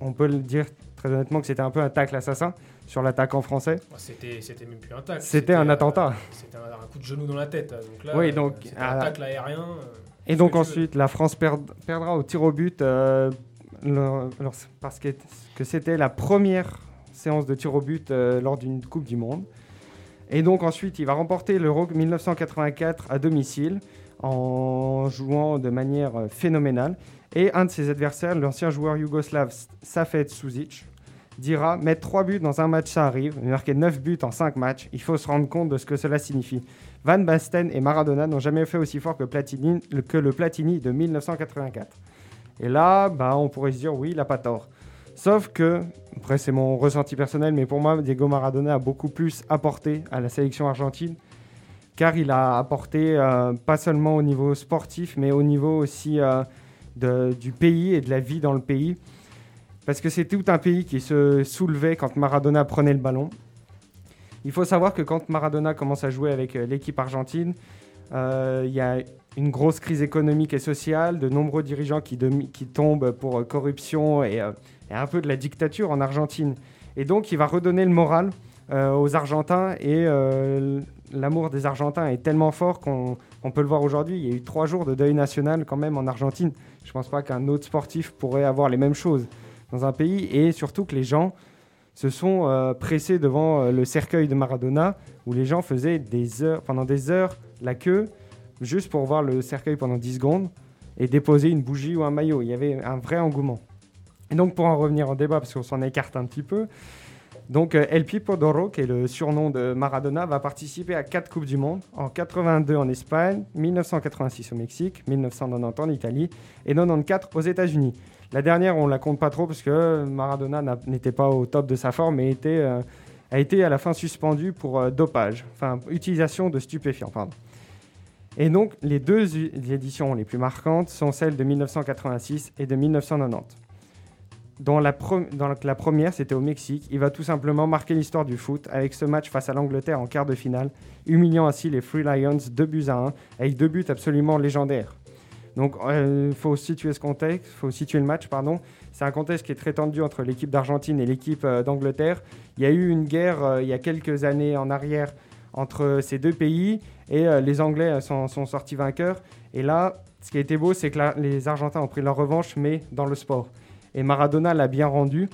on peut le dire très honnêtement que c'était un peu un tacle assassin sur l'attaquant français. Bah, C'était, c'était même plus un tacle. C'était un euh, attentat. C'était un, un coup de genou dans la tête. Donc là, Oui, donc, un tacle aérien. euh, Et donc ensuite, la France perd- perdra au tir au but euh, le- parce que, que c'était la première séances de tir au but euh, lors d'une Coupe du Monde. Et donc ensuite, il va remporter l'Euro 1984 à domicile en jouant de manière phénoménale. Et un de ses adversaires, l'ancien joueur yougoslave Safet Suzic, dira Mettre 3 buts dans un match, ça arrive. Marquer 9 buts en 5 matchs, il faut se rendre compte de ce que cela signifie. Van Basten et Maradona n'ont jamais fait aussi fort que le Platini de 1984. Et là, bah, on pourrait se dire Oui, il n'a pas tort. Sauf que, après c'est mon ressenti personnel, mais pour moi, Diego Maradona a beaucoup plus apporté à la sélection argentine, car il a apporté euh, pas seulement au niveau sportif, mais au niveau aussi euh, du pays et de la vie dans le pays. Parce que c'est tout un pays qui se soulevait quand Maradona prenait le ballon. Il faut savoir que quand Maradona commence à jouer avec euh, l'équipe argentine, euh, il y a une grosse crise économique et sociale, de nombreux dirigeants qui, tombent pour euh, corruption et, et un peu de la dictature en Argentine. Et donc il va redonner le moral aux Argentins et l'amour des Argentins est tellement fort qu'on on peut le voir aujourd'hui. Il y a eu trois jours de deuil national quand même en Argentine. Je ne pense pas qu'un autre sportif pourrait avoir les mêmes choses dans un pays et surtout que les gens se sont euh, pressés devant euh, le cercueil de Maradona où les gens faisaient des heures, pendant des heures la queue juste pour voir le cercueil pendant 10 secondes et déposer une bougie ou un maillot. Il y avait un vrai engouement. Et donc pour en revenir au débat, parce qu'on s'en écarte un petit peu, donc euh, El Pipo d'Oro, qui est le surnom de Maradona, va participer à quatre Coupes du Monde, en 82 en Espagne, 1986 au Mexique, 1990 en Italie et 94 aux États-Unis. La dernière, on la compte pas trop parce que Maradona n'a- n'était pas au top de sa forme et était, euh, a été à la fin suspendu pour euh, dopage, enfin utilisation de stupéfiants, pardon. Et donc les deux éditions les plus marquantes sont celles de 1986 et de 1990. Dans la, première, c'était au Mexique. Il va tout simplement marquer l'histoire du foot avec ce match face à l'Angleterre en quart de finale, humiliant ainsi les Free Lions 2 buts à 1, avec deux buts absolument légendaires. Donc il faut situer ce contexte, faut situer le match, pardon. C'est un contexte qui est très tendu entre l'équipe d'Argentine et l'équipe euh, d'Angleterre. Il y a eu une guerre euh, il y a quelques années en arrière entre ces deux pays et euh, les Anglais euh, sont, sortis vainqueurs. Et là, ce qui a été beau, c'est que les Argentins ont pris leur revanche, mais dans le sport. Et Maradona l'a bien rendu.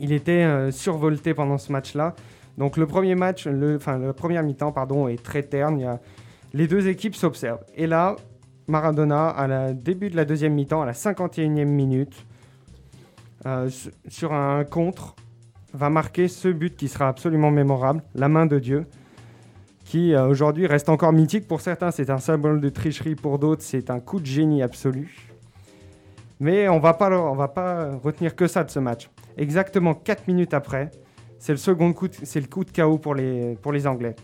Il était euh, survolté pendant ce match-là. Donc le premier match, le, enfin le premier mi-temps, pardon, est très terne. Il y a- les deux équipes s'observent. Et là, Maradona, à la début de la deuxième mi-temps, à la 51e minute, euh, su- sur un contre, va marquer ce but qui sera absolument mémorable, la main de Dieu, qui euh, aujourd'hui reste encore mythique. Pour certains, c'est un symbole de tricherie, pour d'autres, c'est un coup de génie absolu. Mais on va pas, on va pas retenir que ça de ce match. Exactement 4 minutes après, c'est le second coup, c'est le coup de chaos pour les, pour les Anglais.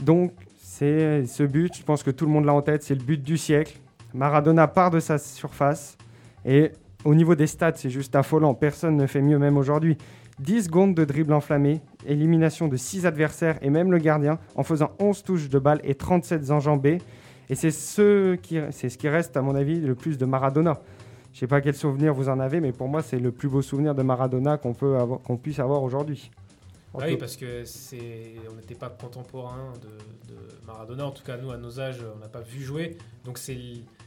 Donc, c'est ce but, je pense que tout le monde l'a en tête, c'est le but du siècle. Maradona part de sa surface et au niveau des stats, c'est juste affolant. Personne ne fait mieux même aujourd'hui. 10 secondes de dribble enflammé, élimination de 6 adversaires et même le gardien en faisant 11 touches de balle et 37 enjambées. Et c'est ce, c'est ce qui reste, à mon avis, le plus de Maradona. Je sais pas quel souvenir vous en avez, mais pour moi, c'est le plus beau souvenir de Maradona qu'on, peut avoir, qu'on puisse avoir aujourd'hui. Ah oui, parce que c'est, on n'était pas contemporain de, de Maradona. En tout cas, nous, à nos âges, on n'a pas vu jouer. Donc c'est,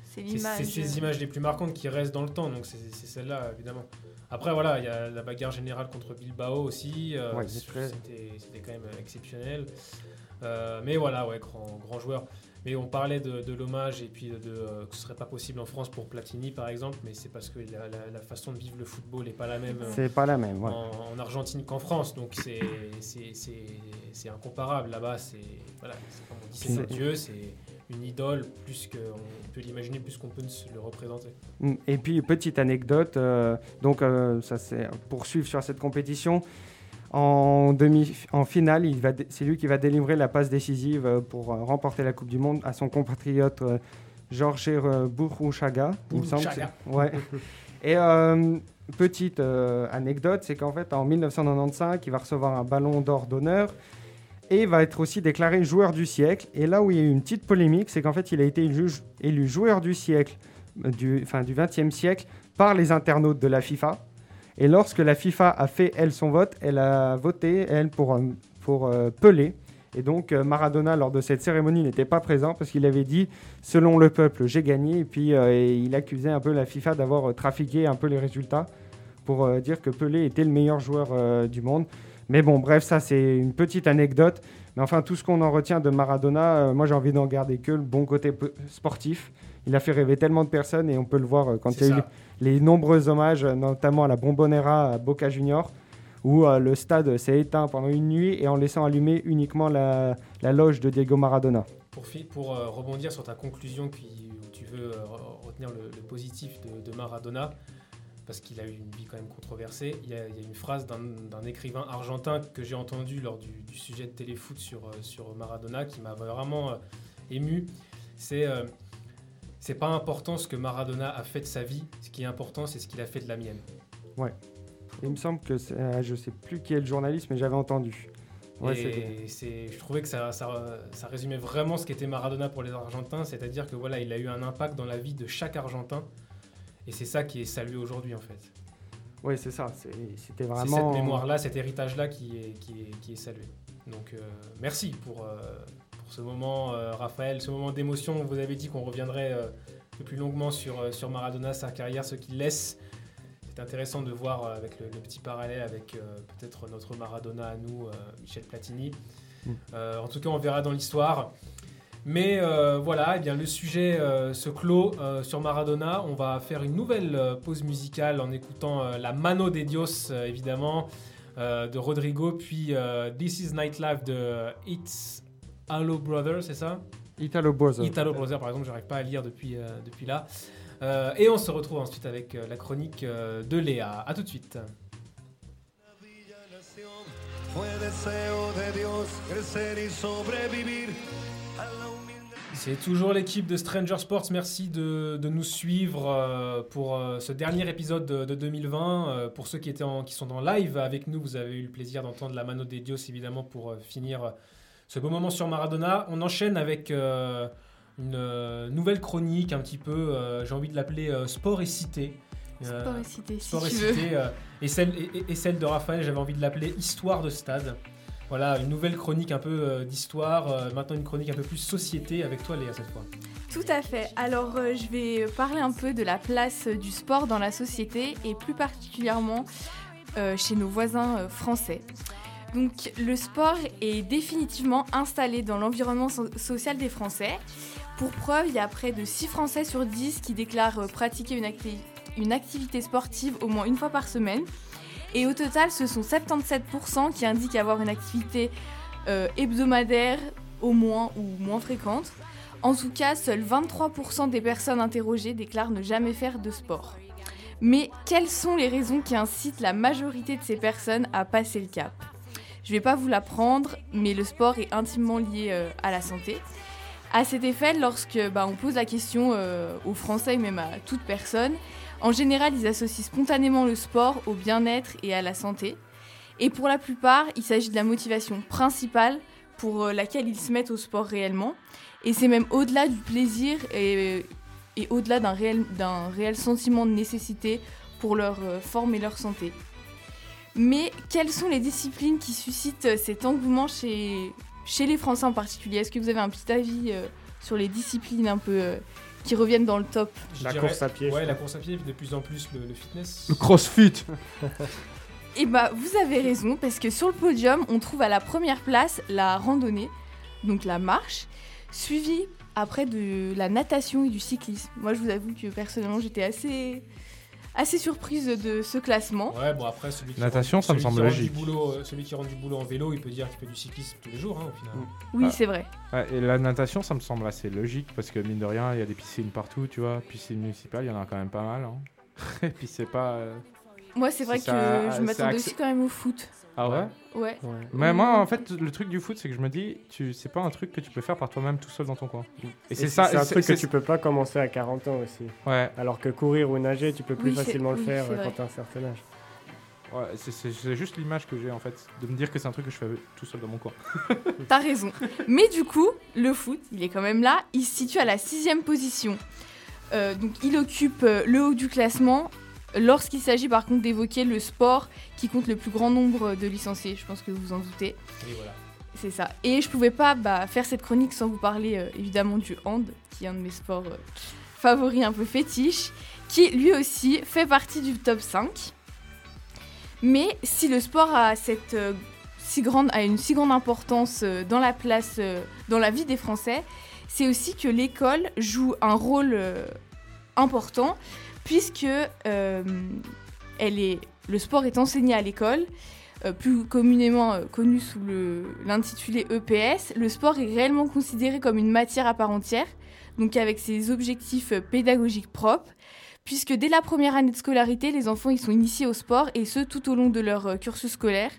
C'est c'est, l'image. c'est ces images les plus marquantes qui restent dans le temps. Donc c'est, c'est celle-là, évidemment. Après, voilà, il y a la bagarre générale contre Bilbao aussi. euh, Ouais, c'était, c'était- c'était quand même exceptionnel. Euh, mais voilà, ouais, grand, grand joueur. Mais on parlait de, de l'hommage et puis de, euh, que ce serait pas possible en France pour Platini, par exemple. Mais c'est parce que la, la- la façon de vivre le football n'est pas la même. C'est pas la même. ouais. en, en Argentine qu'en France. Donc c'est incomparable. Là-bas, c'est voilà, c'est comme on dit, c'est un dieu, c'est une idole plus qu'on peut l'imaginer, plus qu'on peut le représenter. Mm. Et puis, petite anecdote, euh, donc euh, ça c'est poursuivre sur cette compétition. En, demi, en finale, c'est lui qui va délivrer la passe décisive euh, pour euh, remporter la Coupe du Monde à son compatriote Jorge euh, Burruchaga. il me semble Ouais. Et euh, petite euh, anecdote, c'est qu'en fait, en 1995, il va recevoir un ballon d'or d'honneur et il va être aussi déclaré joueur du siècle. Et là où il y a eu une petite polémique, c'est qu'en fait, il a été élu, joueur du siècle du, enfin, du 20e siècle par les internautes de la FIFA. Et lorsque la FIFA a fait, elle, son vote, elle a voté, elle, pour, euh, pour euh, Pelé. Et donc, euh, Maradona, lors de cette cérémonie, n'était pas présent parce qu'il avait dit, selon le peuple, j'ai gagné. Et puis, et il accusait un peu la FIFA d'avoir trafiqué un peu les résultats pour dire que Pelé était le meilleur joueur du monde. Mais bon, bref, ça c'est une petite anecdote. Mais enfin, tout ce qu'on en retient de Maradona, euh, moi j'ai envie d'en garder que le bon côté sportif. Il a fait rêver tellement de personnes et on peut le voir euh, quand il y a eu. Les nombreux hommages, euh, notamment à la Bombonera à Boca Junior, où euh, le stade s'est éteint pendant une nuit et en laissant allumer uniquement la, loge de Diego Maradona. Pour, euh, rebondir sur ta conclusion, où tu veux re- retenir le, positif de, Maradona, parce qu'il a eu une vie quand même controversée, il y a, une phrase d'un écrivain argentin que j'ai entendu lors du, sujet de téléfoot sur, sur Maradona qui m'a vraiment ému. C'est c'est pas important ce que Maradona a fait de sa vie, ce qui est important c'est ce qu'il a fait de la mienne. Il me semble que c'est, euh, je sais plus qui est le journaliste, mais j'avais entendu. Ouais, et c'est, je trouvais que ça, ça, ça résumait vraiment ce qu'était Maradona pour les Argentins, c'est-à-dire que voilà, il a eu un impact dans la vie de chaque Argentin, et c'est ça qui est salué aujourd'hui en fait. ouais, c'est ça. c'est- C'était C'est vraiment. cette mémoire-là, cet héritage-là qui est, qui est, qui est salué. Donc euh, merci pour, euh, pour ce moment, euh, Raphaël, ce moment d'émotion. Vous avez dit qu'on reviendrait euh, un peu plus longuement sur, euh, sur Maradona, sa carrière, ce qu'il laisse. C'est intéressant de voir euh, avec le, le petit parallèle avec euh, peut-être notre Maradona à nous, euh, Michel Platini. Mm. Euh, en tout cas, on verra dans l'histoire. Mais euh, voilà, eh bien, le sujet euh, se clôt euh, sur Maradona. On va faire une nouvelle euh, pause musicale en écoutant euh, la Mano de Dios, euh, évidemment, euh, de Rodrigo, puis euh, This is Nightlife de It's Hello Brother, c'est ça Italo Bozo. Italo Brother, par exemple, j'arrive pas à lire depuis, euh, depuis là. Euh, et on se retrouve ensuite avec euh, la chronique de Léa. A tout de suite. C'est toujours l'équipe de Stranger Sports. Merci de, de nous suivre euh, pour euh, ce dernier épisode de, de 2020. Euh, pour ceux qui, étaient en- qui sont en live avec nous, vous avez eu le plaisir d'entendre la Mano de Dios, évidemment, pour finir ce beau moment sur Maradona. On enchaîne avec euh, une euh, nouvelle chronique, un petit peu, euh, j'ai envie de l'appeler Sport et Cité. Sport et cité, si Sport et tu veux. Cité, et, celle, et, et- et celle de Raphaël, j'avais envie de l'appeler Histoire de stade. Voilà, une nouvelle chronique un peu d'histoire, maintenant une chronique un peu plus société avec toi Léa cette fois. Tout à fait. Alors, euh, je vais parler un peu de la place du sport dans la société et plus particulièrement euh, chez nos voisins euh, français. Donc, le sport est définitivement installé dans l'environnement so- social des Français. Pour preuve, il y a près de 6 Français sur 10 qui déclarent euh, pratiquer une activité sportive au moins une fois par semaine. Et au total, ce sont 77% qui indiquent avoir une activité euh, hebdomadaire au moins ou moins fréquente. En tout cas, seuls 23% des personnes interrogées déclarent ne jamais faire de sport. Mais quelles sont les raisons qui incitent la majorité de ces personnes à passer le cap? Je ne vais pas vous l'apprendre, mais le sport est intimement lié euh, à la santé. À cet effet, lorsque bah, on pose la question euh, aux Français et même à toute personne, en général, ils associent spontanément le sport au bien-être et à la santé. Et pour la plupart, il s'agit de la motivation principale pour euh, laquelle ils se mettent au sport réellement. Et c'est même au-delà du plaisir et, au-delà d'un réel, sentiment de nécessité pour leur forme et leur santé. Mais quelles sont les disciplines qui suscitent euh, cet engouement chez, chez les Français en particulier? Est-ce que vous avez un petit avis euh, sur les disciplines un peu euh, qui reviennent dans le top? Je La dirais- course à pied. Ouais, la course à pied, de plus en plus le, le fitness. Le crossfit Eh bah, vous avez raison, parce que sur le podium, on trouve à la première place la randonnée, donc la marche, suivie après de la natation et du cyclisme. Moi, je vous avoue que personnellement, j'étais assez, assez surprise de ce classement. Ouais, bon après celui qui Natation, rentre- ça me celui qui semble logique. boulot, euh, celui qui rentre du boulot en vélo, il peut dire qu'il fait du cyclisme tous les jours hein, au final. Oui, Ah. c'est vrai. Ouais, et la natation, ça me semble assez logique parce que mine de rien, il y a des piscines partout, tu vois. Piscines municipales, il y en a quand même pas mal. hein. et puis c'est pas. euh, Moi, c'est vrai que ça, je m'attendais aussi quand même au foot. Ah ouais? Ouais. Ouais. Mais moi, en fait, le truc du foot, c'est que je me dis, tu, c'est pas un truc que tu peux faire par toi-même tout seul dans ton coin. Et Et c'est ça. C'est un truc que tu peux pas commencer à 40 ans aussi. Ouais, Alors que courir ou nager, tu peux plus Oui, facilement le oui, faire euh, quand t'as un certain âge. ouais c'est juste l'image que j'ai en fait, de me dire que c'est un truc que je fais tout seul dans mon coin. T'as raison. Mais du coup, le foot, il est quand même là. Il se situe à la sixième position. Euh, donc, il occupe euh, le haut du classement. Lorsqu'il s'agit par contre d'évoquer le sport qui compte le plus grand nombre de licenciés, je pense que vous vous en doutez. Et voilà. C'est ça. Et je pouvais pas bah, faire cette chronique sans vous parler euh, évidemment du hand, qui est un de mes sports euh, favoris un peu fétiches, qui lui aussi fait partie du top 5. Mais si le sport a, cette, euh, si grande, a une si grande importance dans la place, dans la vie des Français, c'est aussi que l'école joue un rôle important puisque euh, le sport est enseigné à l'école, euh, plus communément euh, connu sous l'intitulé EPS. Le sport est réellement considéré comme une matière à part entière, donc avec ses objectifs pédagogiques propres puisque dès la première année de scolarité, les enfants ils sont initiés au sport et ce tout au long de leur cursus scolaire.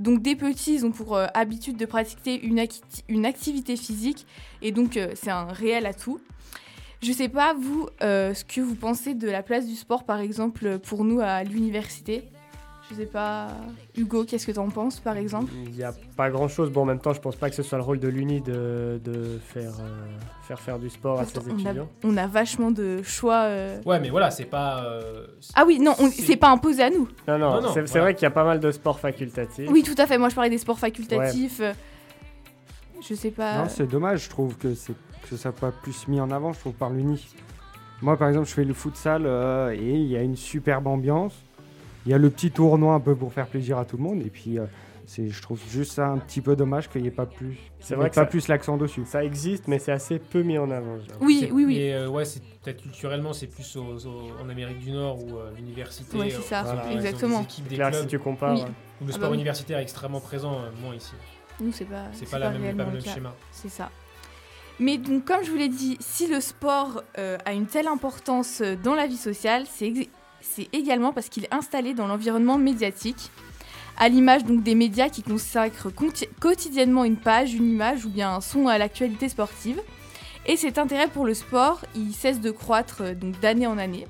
Donc des petits, ils ont pour habitude de pratiquer une, acti- une activité physique et donc c'est un réel atout. Je sais pas vous euh, ce que vous pensez de la place du sport par exemple pour nous à l'université. Je sais pas, Hugo, qu'est-ce que tu en penses par exemple? Il n'y a pas grand chose. Bon, en même temps, je pense pas que ce soit le rôle de l'Uni de, de faire, euh, faire faire du sport à ses on, a, étudiants. on a vachement de choix. euh. Ouais, mais voilà, c'est pas. euh, Ah oui, non, on- C'est- c'est pas imposé à nous. Non, non, Non, non, c'est c'est voilà. vrai qu'il y a pas mal de sports facultatifs. Oui, tout à fait. Moi, je parlais des sports facultatifs. euh, Je sais pas. Non, c'est dommage, je trouve que, c'est- que ça soit pas plus mis en avant, je trouve, par l'Uni. Moi, par exemple, je fais le futsal euh, et il y a une superbe ambiance. Il y a le petit tournoi un peu pour faire plaisir à tout le monde. Et puis, euh, c'est, je trouve juste ça un petit peu dommage qu'il n'y ait pas plus, C'est vrai que pas ça- plus l'accent dessus. Ça existe, mais c'est assez peu mis en avant. Oui, c'est- oui, oui. Mais euh, ouais, c'est peut-être culturellement, c'est plus au- au- en Amérique du Nord où euh, l'université. C'est euh, ça, ils ont exactement. Des équipes, des Claire, si clubs, tu compares. Oui. où le Ah sport bah oui. universitaire est extrêmement présent, euh, moins ici. Nous, c'est pas. C'est pas, la même, pas le même schéma. C'est ça. Mais donc, comme je vous l'ai dit, si le sport euh, a une telle importance euh, dans la vie sociale, c'est également parce qu'il est installé dans l'environnement médiatique, à l'image donc des médias qui consacrent quotidiennement une page, une image ou bien un son à l'actualité sportive. Et cet intérêt pour le sport, il cesse de croître euh, d'année en année.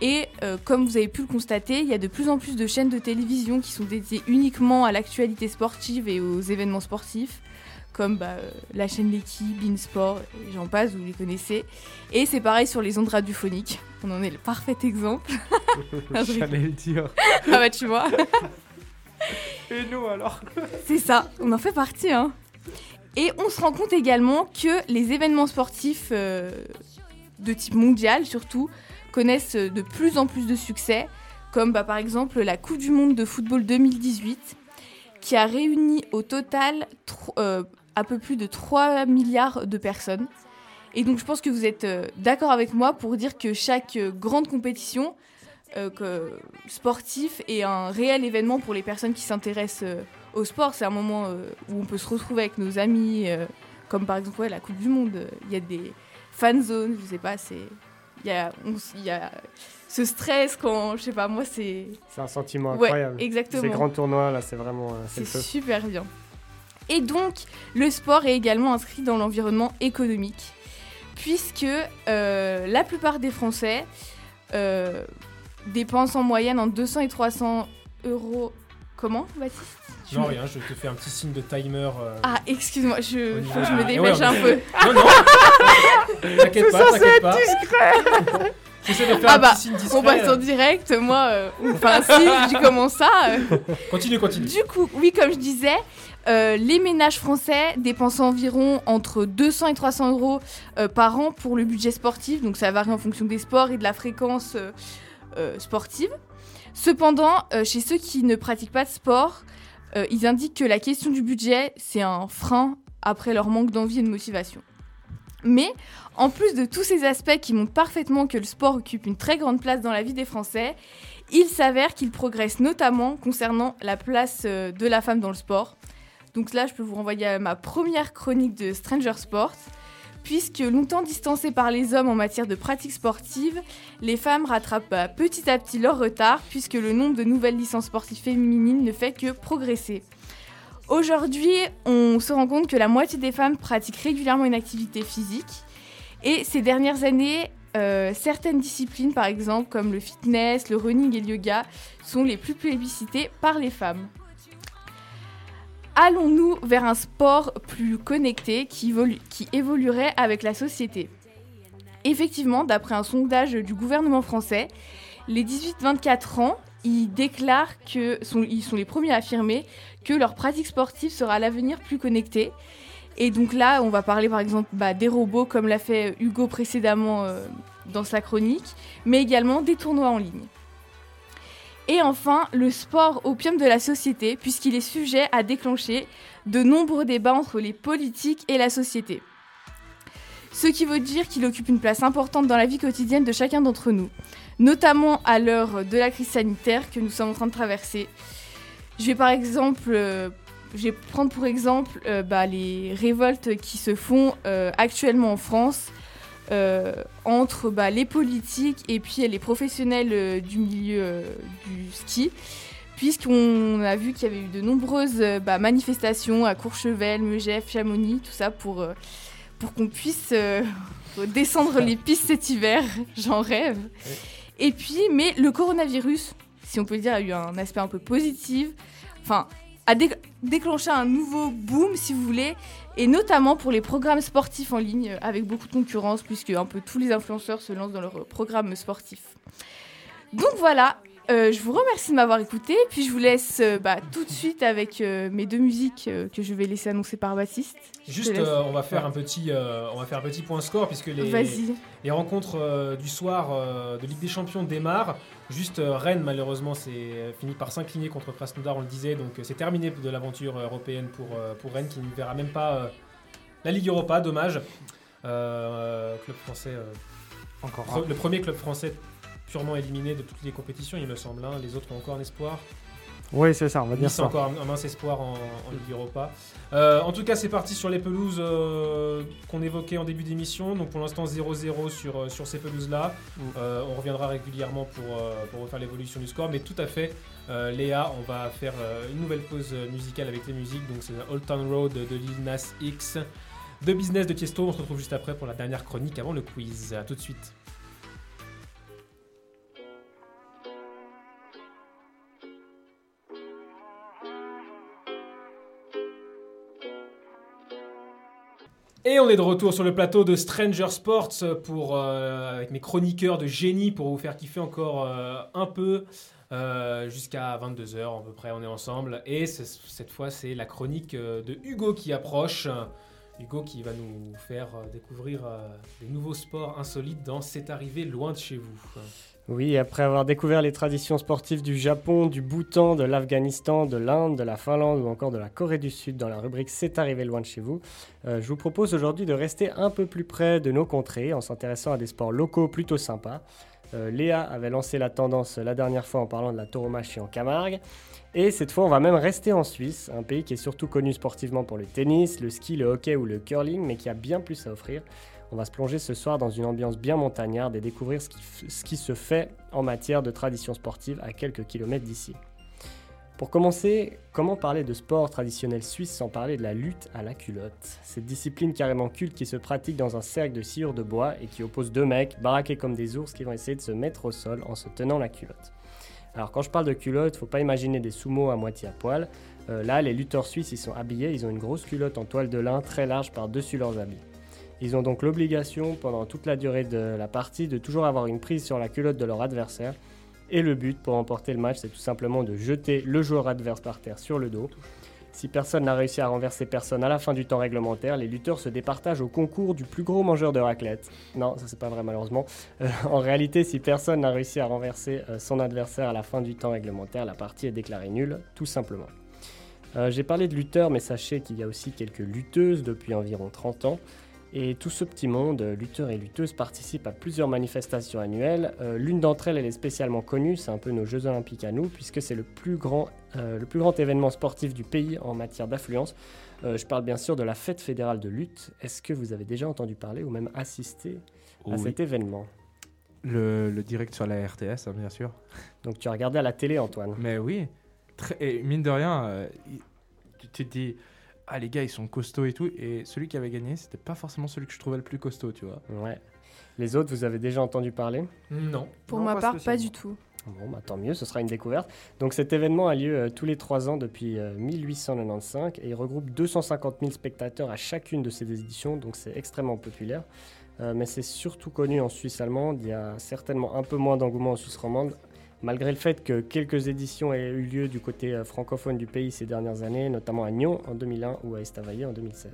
Et comme vous avez pu le constater, il y a de plus en plus de chaînes de télévision qui sont dédiées uniquement à l'actualité sportive et aux événements sportifs comme bah, euh, la chaîne L'équipe, Beansport, j'en passe, vous les connaissez. Et c'est pareil sur les ondes radiophoniques. On en est le parfait exemple. J'allais le dire. ah bah tu vois, Et nous alors? C'est ça, on en fait partie. Hein. Et on se rend compte également que les événements sportifs euh, de type mondial surtout connaissent euh, de plus en plus de succès, comme bah, par exemple la Coupe du Monde de football 2018, qui a réuni au total euh, un peu plus de 3 milliards de personnes. Et donc je pense que vous êtes euh, d'accord avec moi pour dire que chaque euh, grande compétition euh, que, sportif est un réel événement pour les personnes qui s'intéressent euh, au sport. C'est un moment euh, où on peut se retrouver avec nos amis, comme par exemple ouais, la Coupe du Monde. Il y a des fan zones, je sais pas, c'est... Il y a, on il y a ce stress quand, je sais pas, moi c'est... C'est un sentiment Ouais, incroyable. exactement. Ces grands tournois, là, c'est vraiment. c'est super bien. Et donc, le sport est également inscrit dans l'environnement économique, puisque euh, la plupart des Français euh, dépensent en moyenne entre 200 et 300 euros. Comment, Baptiste? Tu Non, me- rien, je te fais un petit signe de timer. euh, Ah, excuse-moi, je, faut que je me Ah, dépêche ouais, un peu. Non, non T'inquiète pas, t'inquiète pas. J'essaie de faire Ah un bah, petit signe discret. On passe en direct, moi, euh, enfin si, je commence ça. euh, Continue, continue. Du coup, oui, comme je disais, euh, les ménages français dépensent environ entre 200 et 300 euros euh, par an pour le budget sportif. Donc ça varie en fonction des sports et de la fréquence euh, sportive. Cependant, chez ceux qui ne pratiquent pas de sport, ils indiquent que la question du budget, c'est un frein après leur manque d'envie et de motivation. Mais en plus de tous ces aspects qui montrent parfaitement que le sport occupe une très grande place dans la vie des Français, il s'avère qu'il progresse notamment concernant la place de la femme dans le sport. Donc là, je peux vous renvoyer à ma première chronique de Stranger Sports. Puisque longtemps distancées par les hommes en matière de pratique sportive, les femmes rattrapent bah, petit à petit leur retard, puisque le nombre de nouvelles licences sportives féminines ne fait que progresser. Aujourd'hui, on se rend compte que la moitié des femmes pratiquent régulièrement une activité physique. Et ces dernières années, euh, certaines disciplines, par exemple, comme le fitness, le running et le yoga, sont les plus plébiscitées par les femmes. Allons-nous vers un sport plus connecté qui, évolu- qui évoluerait avec la société? Effectivement, d'après un sondage du gouvernement français, les 18-24 ans, ils déclarent que sont, sont les premiers à affirmer que leur pratique sportive sera à l'avenir plus connectée. Et donc là, on va parler par exemple bah, des robots, comme l'a fait Hugo précédemment euh, dans sa chronique, mais également des tournois en ligne. Et enfin, le sport opium de la société, puisqu'il est sujet à déclencher de nombreux débats entre les politiques et la société. Ce qui veut dire qu'il occupe une place importante dans la vie quotidienne de chacun d'entre nous, notamment à l'heure de la crise sanitaire que nous sommes en train de traverser. Je vais par exemple, euh, prendre pour exemple euh, bah, les révoltes qui se font euh, actuellement en France entre bah, les politiques et puis les professionnels euh, du milieu euh, du ski, puisqu'on a vu qu'il y avait eu de nombreuses euh, bah, manifestations à Courchevel, Megève, Chamonix, tout ça pour, euh, pour qu'on puisse euh, descendre les pistes cet hiver. J'en rêve. Et puis, mais le coronavirus, si on peut le dire, a eu un aspect un peu positif. Enfin, a dé- déclenché un nouveau boom, si vous voulez, et notamment pour les programmes sportifs en ligne, euh, avec beaucoup de concurrence, puisque un peu tous les influenceurs se lancent dans leurs programmes sportifs. Donc voilà, euh, je vous remercie de m'avoir écouté, puis je vous laisse euh, bah, tout de suite avec euh, mes deux musiques euh, que je vais laisser annoncer par Baptiste. Je te Juste, euh, on va faire un petit, euh, on va faire un petit point score puisque les, rencontres euh, du soir euh, de Ligue des Champions démarrent. Juste euh, Rennes, malheureusement, c'est fini par s'incliner contre Krasnodar, on le disait. Donc euh, c'est terminé de l'aventure européenne pour, euh, pour Rennes qui ne verra même pas euh, la Ligue Europa. Dommage. Euh, club français, euh, Encore pre- le premier club français purement éliminé de toutes les compétitions, il me semble. hein. Les autres ont encore un espoir. Oui, c'est ça, on va dire Nice ça. encore un, un mince espoir en, en Ligue Europa. Euh, en tout cas, c'est parti sur les pelouses euh, qu'on évoquait en début d'émission. Donc pour l'instant 0-0 sur, euh, sur ces pelouses-là. Euh, on reviendra régulièrement pour, pour refaire l'évolution du score. Mais tout à fait, Léa, on va faire une nouvelle pause musicale avec les musiques. Donc c'est Old Town Road de Lil Nas X. De Business de Tiesto. On se retrouve juste après pour la dernière chronique avant le quiz. A tout de suite. Et on est de retour sur le plateau de Stranger Sports pour, euh, avec mes chroniqueurs de génie pour vous faire kiffer encore euh, un peu euh, jusqu'à 22h à peu près on est ensemble. Et ce- cette fois c'est la chronique de Hugo qui approche. Hugo qui va nous faire découvrir des nouveaux sports insolites dans C'est arrivé loin de chez vous. Oui, après avoir découvert les traditions sportives du Japon, du Bhoutan, de l'Afghanistan, de l'Inde, de la Finlande ou encore de la Corée du Sud dans la rubrique C'est arrivé loin de chez vous, euh, je vous propose aujourd'hui de rester un peu plus près de nos contrées en s'intéressant à des sports locaux plutôt sympas. Euh, Léa avait lancé la tendance la dernière fois en parlant de la tauromachie en Camargue. Et cette fois, on va même rester en Suisse, un pays qui est surtout connu sportivement pour le tennis, le ski, le hockey ou le curling, mais qui a bien plus à offrir. On va se plonger ce soir dans une ambiance bien montagnarde et découvrir ce qui, se fait en matière de tradition sportive à quelques kilomètres d'ici. Pour commencer, comment parler de sport traditionnel suisse sans parler de la lutte à la culotte? Cette discipline carrément culte qui se pratique dans un cercle de sciure de bois et qui oppose deux mecs, baraqués comme des ours, qui vont essayer de se mettre au sol en se tenant la culotte. Alors quand je parle de culotte, faut pas imaginer des sumo à moitié à poil. Euh, là, les lutteurs suisses, ils sont habillés, ils ont une grosse culotte en toile de lin très large par-dessus leurs habits. Ils ont donc l'obligation, pendant toute la durée de la partie, de toujours avoir une prise sur la culotte de leur adversaire. Et le but pour remporter le match, c'est tout simplement de jeter le joueur adverse par terre sur le dos. Si personne n'a réussi à renverser personne à la fin du temps réglementaire, les lutteurs se départagent au concours du plus gros mangeur de raclette. Non, ça c'est pas vrai malheureusement. Euh, en réalité, si personne n'a réussi à renverser euh, son adversaire à la fin du temps réglementaire, la partie est déclarée nulle, tout simplement. Euh, J'ai parlé de lutteurs, mais sachez qu'il y a aussi quelques lutteuses depuis environ 30 ans. Et tout ce petit monde, euh, lutteurs et lutteuses, participe à plusieurs manifestations annuelles. Euh, L'une d'entre elles, elle est spécialement connue, c'est un peu nos Jeux Olympiques à nous, puisque c'est le, plus grand, euh, le plus grand événement sportif du pays en matière d'affluence. Euh, je parle bien sûr de la fête fédérale de lutte. Est-ce que vous avez déjà entendu parler ou même assisté à cet événement? Le, le direct sur la RTS, hein, bien sûr. Donc tu as regardé à la télé, Antoine? Mais oui, très, et mine de rien, tu te dis, ah les gars, ils sont costauds et tout. Et celui qui avait gagné, c'était pas forcément celui que je trouvais le plus costaud, tu vois. Ouais. Les autres, vous avez déjà entendu parler? Non. Pour Non, ma pas part, pas du tout. Bon, bah, tant mieux, ce sera une découverte. Donc cet événement a lieu euh, tous les trois ans depuis euh, 1895 et il regroupe 250 000 spectateurs à chacune de ces éditions, donc c'est extrêmement populaire. Euh, mais c'est surtout connu en Suisse allemande, il y a certainement un peu moins d'engouement en Suisse romande, malgré le fait que quelques éditions aient eu lieu du côté euh, francophone du pays ces dernières années, notamment à Nyon en 2001 ou à Estavayer en 2016.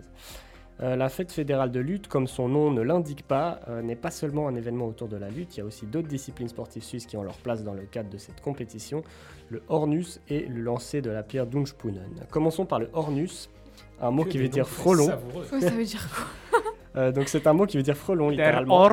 Euh, la fête fédérale de lutte, comme son nom ne l'indique pas, euh, n'est pas seulement un événement autour de la lutte, il y a aussi d'autres disciplines sportives suisses qui ont leur place dans le cadre de cette compétition, le Hornus et le lancer de la pierre d'Unspunen. Commençons par le Hornus, un mot Que qui veut dire frelon. ça veut dire quoi? Euh, donc c'est un mot qui veut dire frelon Der littéralement.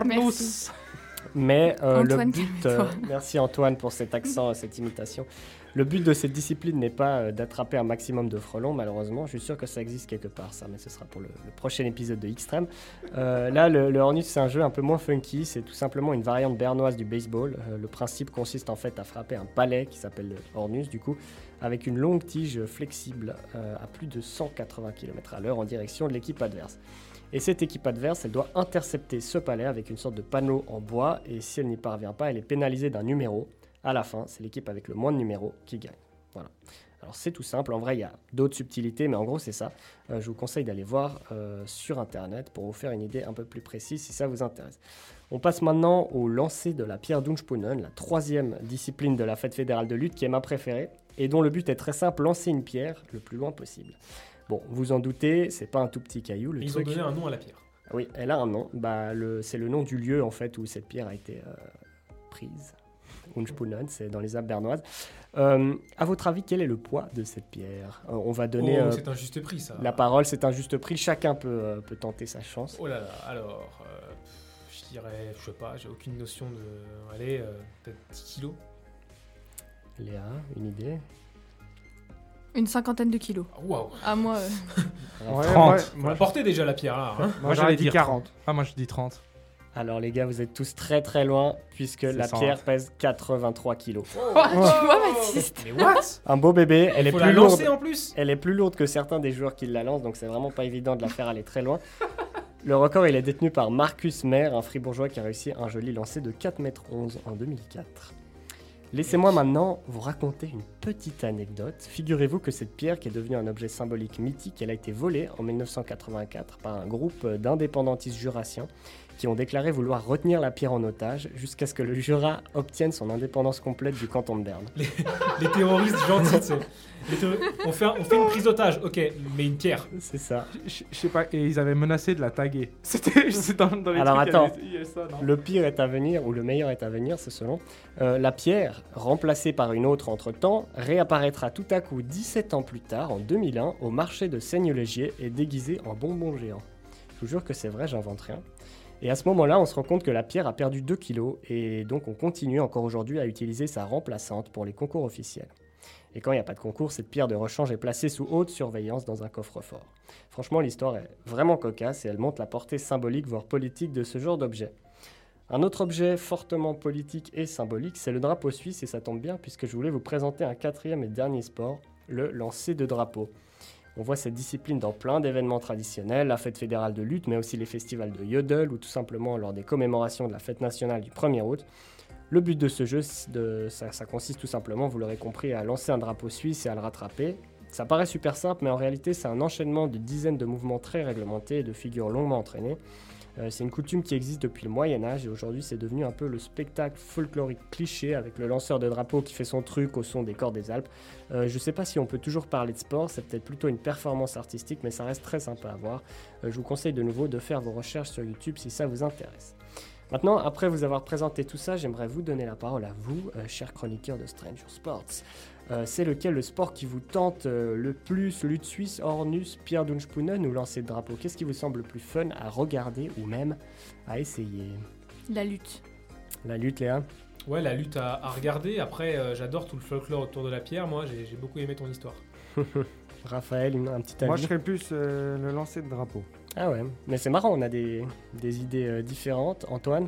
Mais euh, le but, euh, merci Antoine pour cet accent, cette imitation. Le but de cette discipline n'est pas euh, d'attraper un maximum de frelons, malheureusement. Je suis sûr que ça existe quelque part, ça, mais ce sera pour le, le prochain épisode de Xtreme. Là, le, le Hornus, c'est un jeu un peu moins funky. C'est tout simplement une variante bernoise du baseball. Le principe consiste en fait à frapper un palais qui s'appelle le Hornus, du coup, avec une longue tige flexible à plus de 180 km à l'heure en direction de l'équipe adverse. Et cette équipe adverse, elle doit intercepter ce palais avec une sorte de panneau en bois, et si elle n'y parvient pas, elle est pénalisée d'un numéro. À la fin, c'est l'équipe avec le moins de numéros qui gagne. Voilà. Alors c'est tout simple, en vrai il y a d'autres subtilités, mais en gros c'est ça. Euh, je vous conseille d'aller voir euh, sur internet pour vous faire une idée un peu plus précise si ça vous intéresse. On passe maintenant au lancer de la pierre d'Unspunen, la troisième discipline de la fête fédérale de lutte qui est ma préférée, et dont le but est très simple, lancer une pierre le plus loin possible. Bon, vous en doutez, c'est pas un tout petit caillou, le Ils ont truc. donné un nom à la pierre. Oui, elle a un nom. Bah, le, c'est le nom du lieu en fait où cette pierre a été euh, prise. Unspunnen, c'est dans les Alpes bernoises. Euh, à votre avis, quel est le poids de cette pierre? Euh, On va donner Oh, euh, c'est un juste prix ça. la parole, c'est un juste prix. Chacun peut, peut tenter sa chance. Oh là là, alors, je dirais, je sais pas, j'ai aucune notion de. Allez, peut-être 10 kilos. Léa, une idée? Une cinquantaine de kilos. Ah, Waouh, À moi, euh, Ouais, 30. moi- faut moi, la porter déjà la pierre là. hein. moi, j'allais dit dire 40. Ah, moi je dis 30. Alors les gars, vous êtes tous très très loin puisque la 100. pierre pèse 83 kilos. tu vois, Baptiste? Mais what? Un beau bébé, elle Il est faut plus la lourde. lancer en plus Elle est plus lourde que certains des joueurs qui la lancent, donc c'est vraiment pas évident de la faire aller très loin. Le record, il est détenu par Marcus Maire, un fribourgeois qui a réussi un joli lancer de 4,11 m en 2004. Laissez-moi maintenant vous raconter une petite anecdote. Figurez-vous que cette pierre, qui est devenue un objet symbolique mythique, elle a été volée en 1984 par un groupe d'indépendantistes jurassiens qui ont déclaré vouloir retenir la pierre en otage jusqu'à ce que le Jura obtienne son indépendance complète du canton de Berne. Les terroristes gentils, tu on, fait on fait une prise d'otage, ok, mais une pierre. C'est ça. Je sais pas, et ils avaient menacé de la taguer. C'était dans, dans les Alors, trucs, il y avait- attends. il y avait ça, non Le pire est à venir, ou le meilleur est à venir, c'est selon. Euh, la pierre, remplacée par une autre entre-temps, réapparaîtra tout à coup 17 ans plus tard, en 2001, au marché de Seigne-Légier et déguisée en bonbon géant. Je vous jure que c'est vrai, j'invente rien. Et à ce moment-là, on se rend compte que la pierre a perdu 2 kilos, et donc on continue encore aujourd'hui à utiliser sa remplaçante pour les concours officiels. Et quand il n'y a pas de concours, cette pierre de rechange est placée sous haute surveillance dans un coffre-fort. Franchement, l'histoire est vraiment cocasse et elle montre la portée symbolique, voire politique de ce genre d'objet. Un autre objet fortement politique et symbolique, c'est le drapeau suisse, et ça tombe bien puisque je voulais vous présenter un quatrième et dernier sport, le lancer de drapeau. On voit cette discipline dans plein d'événements traditionnels, la fête fédérale de lutte, mais aussi les festivals de yodel ou tout simplement lors des commémorations de la fête nationale du 1er août. Le but de ce jeu, de- ça, ça consiste tout simplement, vous l'aurez compris, à lancer un drapeau suisse et à le rattraper. Ça paraît super simple, mais en réalité, c'est un enchaînement de dizaines de mouvements très réglementés et de figures longuement entraînées. Euh, c'est une coutume qui existe depuis le Moyen Âge et aujourd'hui c'est devenu un peu le spectacle folklorique cliché avec le lanceur de drapeau qui fait son truc au son des corps des Alpes. Euh, je sais pas si on peut toujours parler de sport, c'est peut-être plutôt une performance artistique mais ça reste très sympa à voir. Euh, je vous conseille de nouveau de faire vos recherches sur YouTube si ça vous intéresse. Maintenant, après vous avoir présenté tout ça, j'aimerais vous donner la parole à vous, euh, chers chroniqueurs de Stranger Sports. Euh, c'est lequel le sport qui vous tente euh, le plus? Lutte suisse, Ornus, Pierre Dunspunen ou lancer de drapeau? Qu'est-ce qui vous semble le plus fun à regarder ou même à essayer? La lutte. La lutte, Léa? Ouais, la lutte à, à regarder. Après, euh, j'adore tout le folklore autour de la pierre. Moi, j'ai beaucoup aimé ton histoire. Raphaël, une- un petit avis? Moi, je serais plus euh, le lancer de drapeau. Ah ouais, mais c'est marrant, on a des, des idées euh, différentes. Antoine?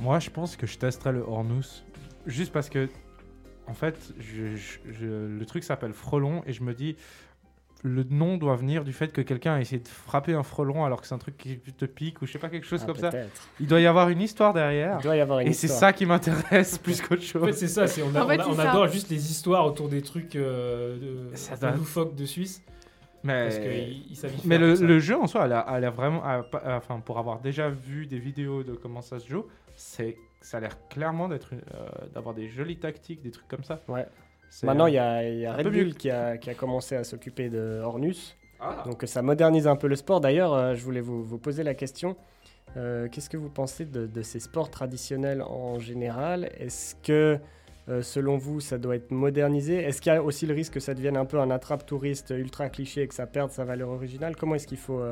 Moi, je pense que je testerais le Hornus. Juste parce que, en fait, je- je- je- le truc s'appelle frelon et je me dis, le nom doit venir du fait que quelqu'un a essayé de frapper un frelon alors que c'est un truc qui te pique ou je sais pas, quelque chose Ah, comme ça. Il doit y avoir une histoire derrière. Il doit y avoir une Et c'est ça qui m'intéresse plus qu'autre En fait, chose. c'est ça. c'est- On, a- En fait, on a- c'est on ça. adore juste les histoires autour des trucs euh, de, Ça de doit- loufoques de Suisse. Mais, Parce le, jeu en soi, elle a, elle a vraiment, elle a pas- enfin, pour avoir déjà vu des vidéos de comment ça se joue, c'est, ça a l'air clairement d'être, euh, d'avoir des jolies tactiques, des trucs comme ça. Ouais. Maintenant, euh, il y a, y a Red Bull qui a, qui a commencé à s'occuper de Ornus. Ah. Donc ça modernise un peu le sport. D'ailleurs, euh, je voulais vous, vous poser la question. euh, Qu'est-ce que vous pensez de, de ces sports traditionnels en général? Est-ce que, selon vous, ça doit être modernisé? Est-ce qu'il y a aussi le risque que ça devienne un peu un attrape-touriste ultra cliché et que ça perde sa valeur originale? Comment est-ce qu'il faut...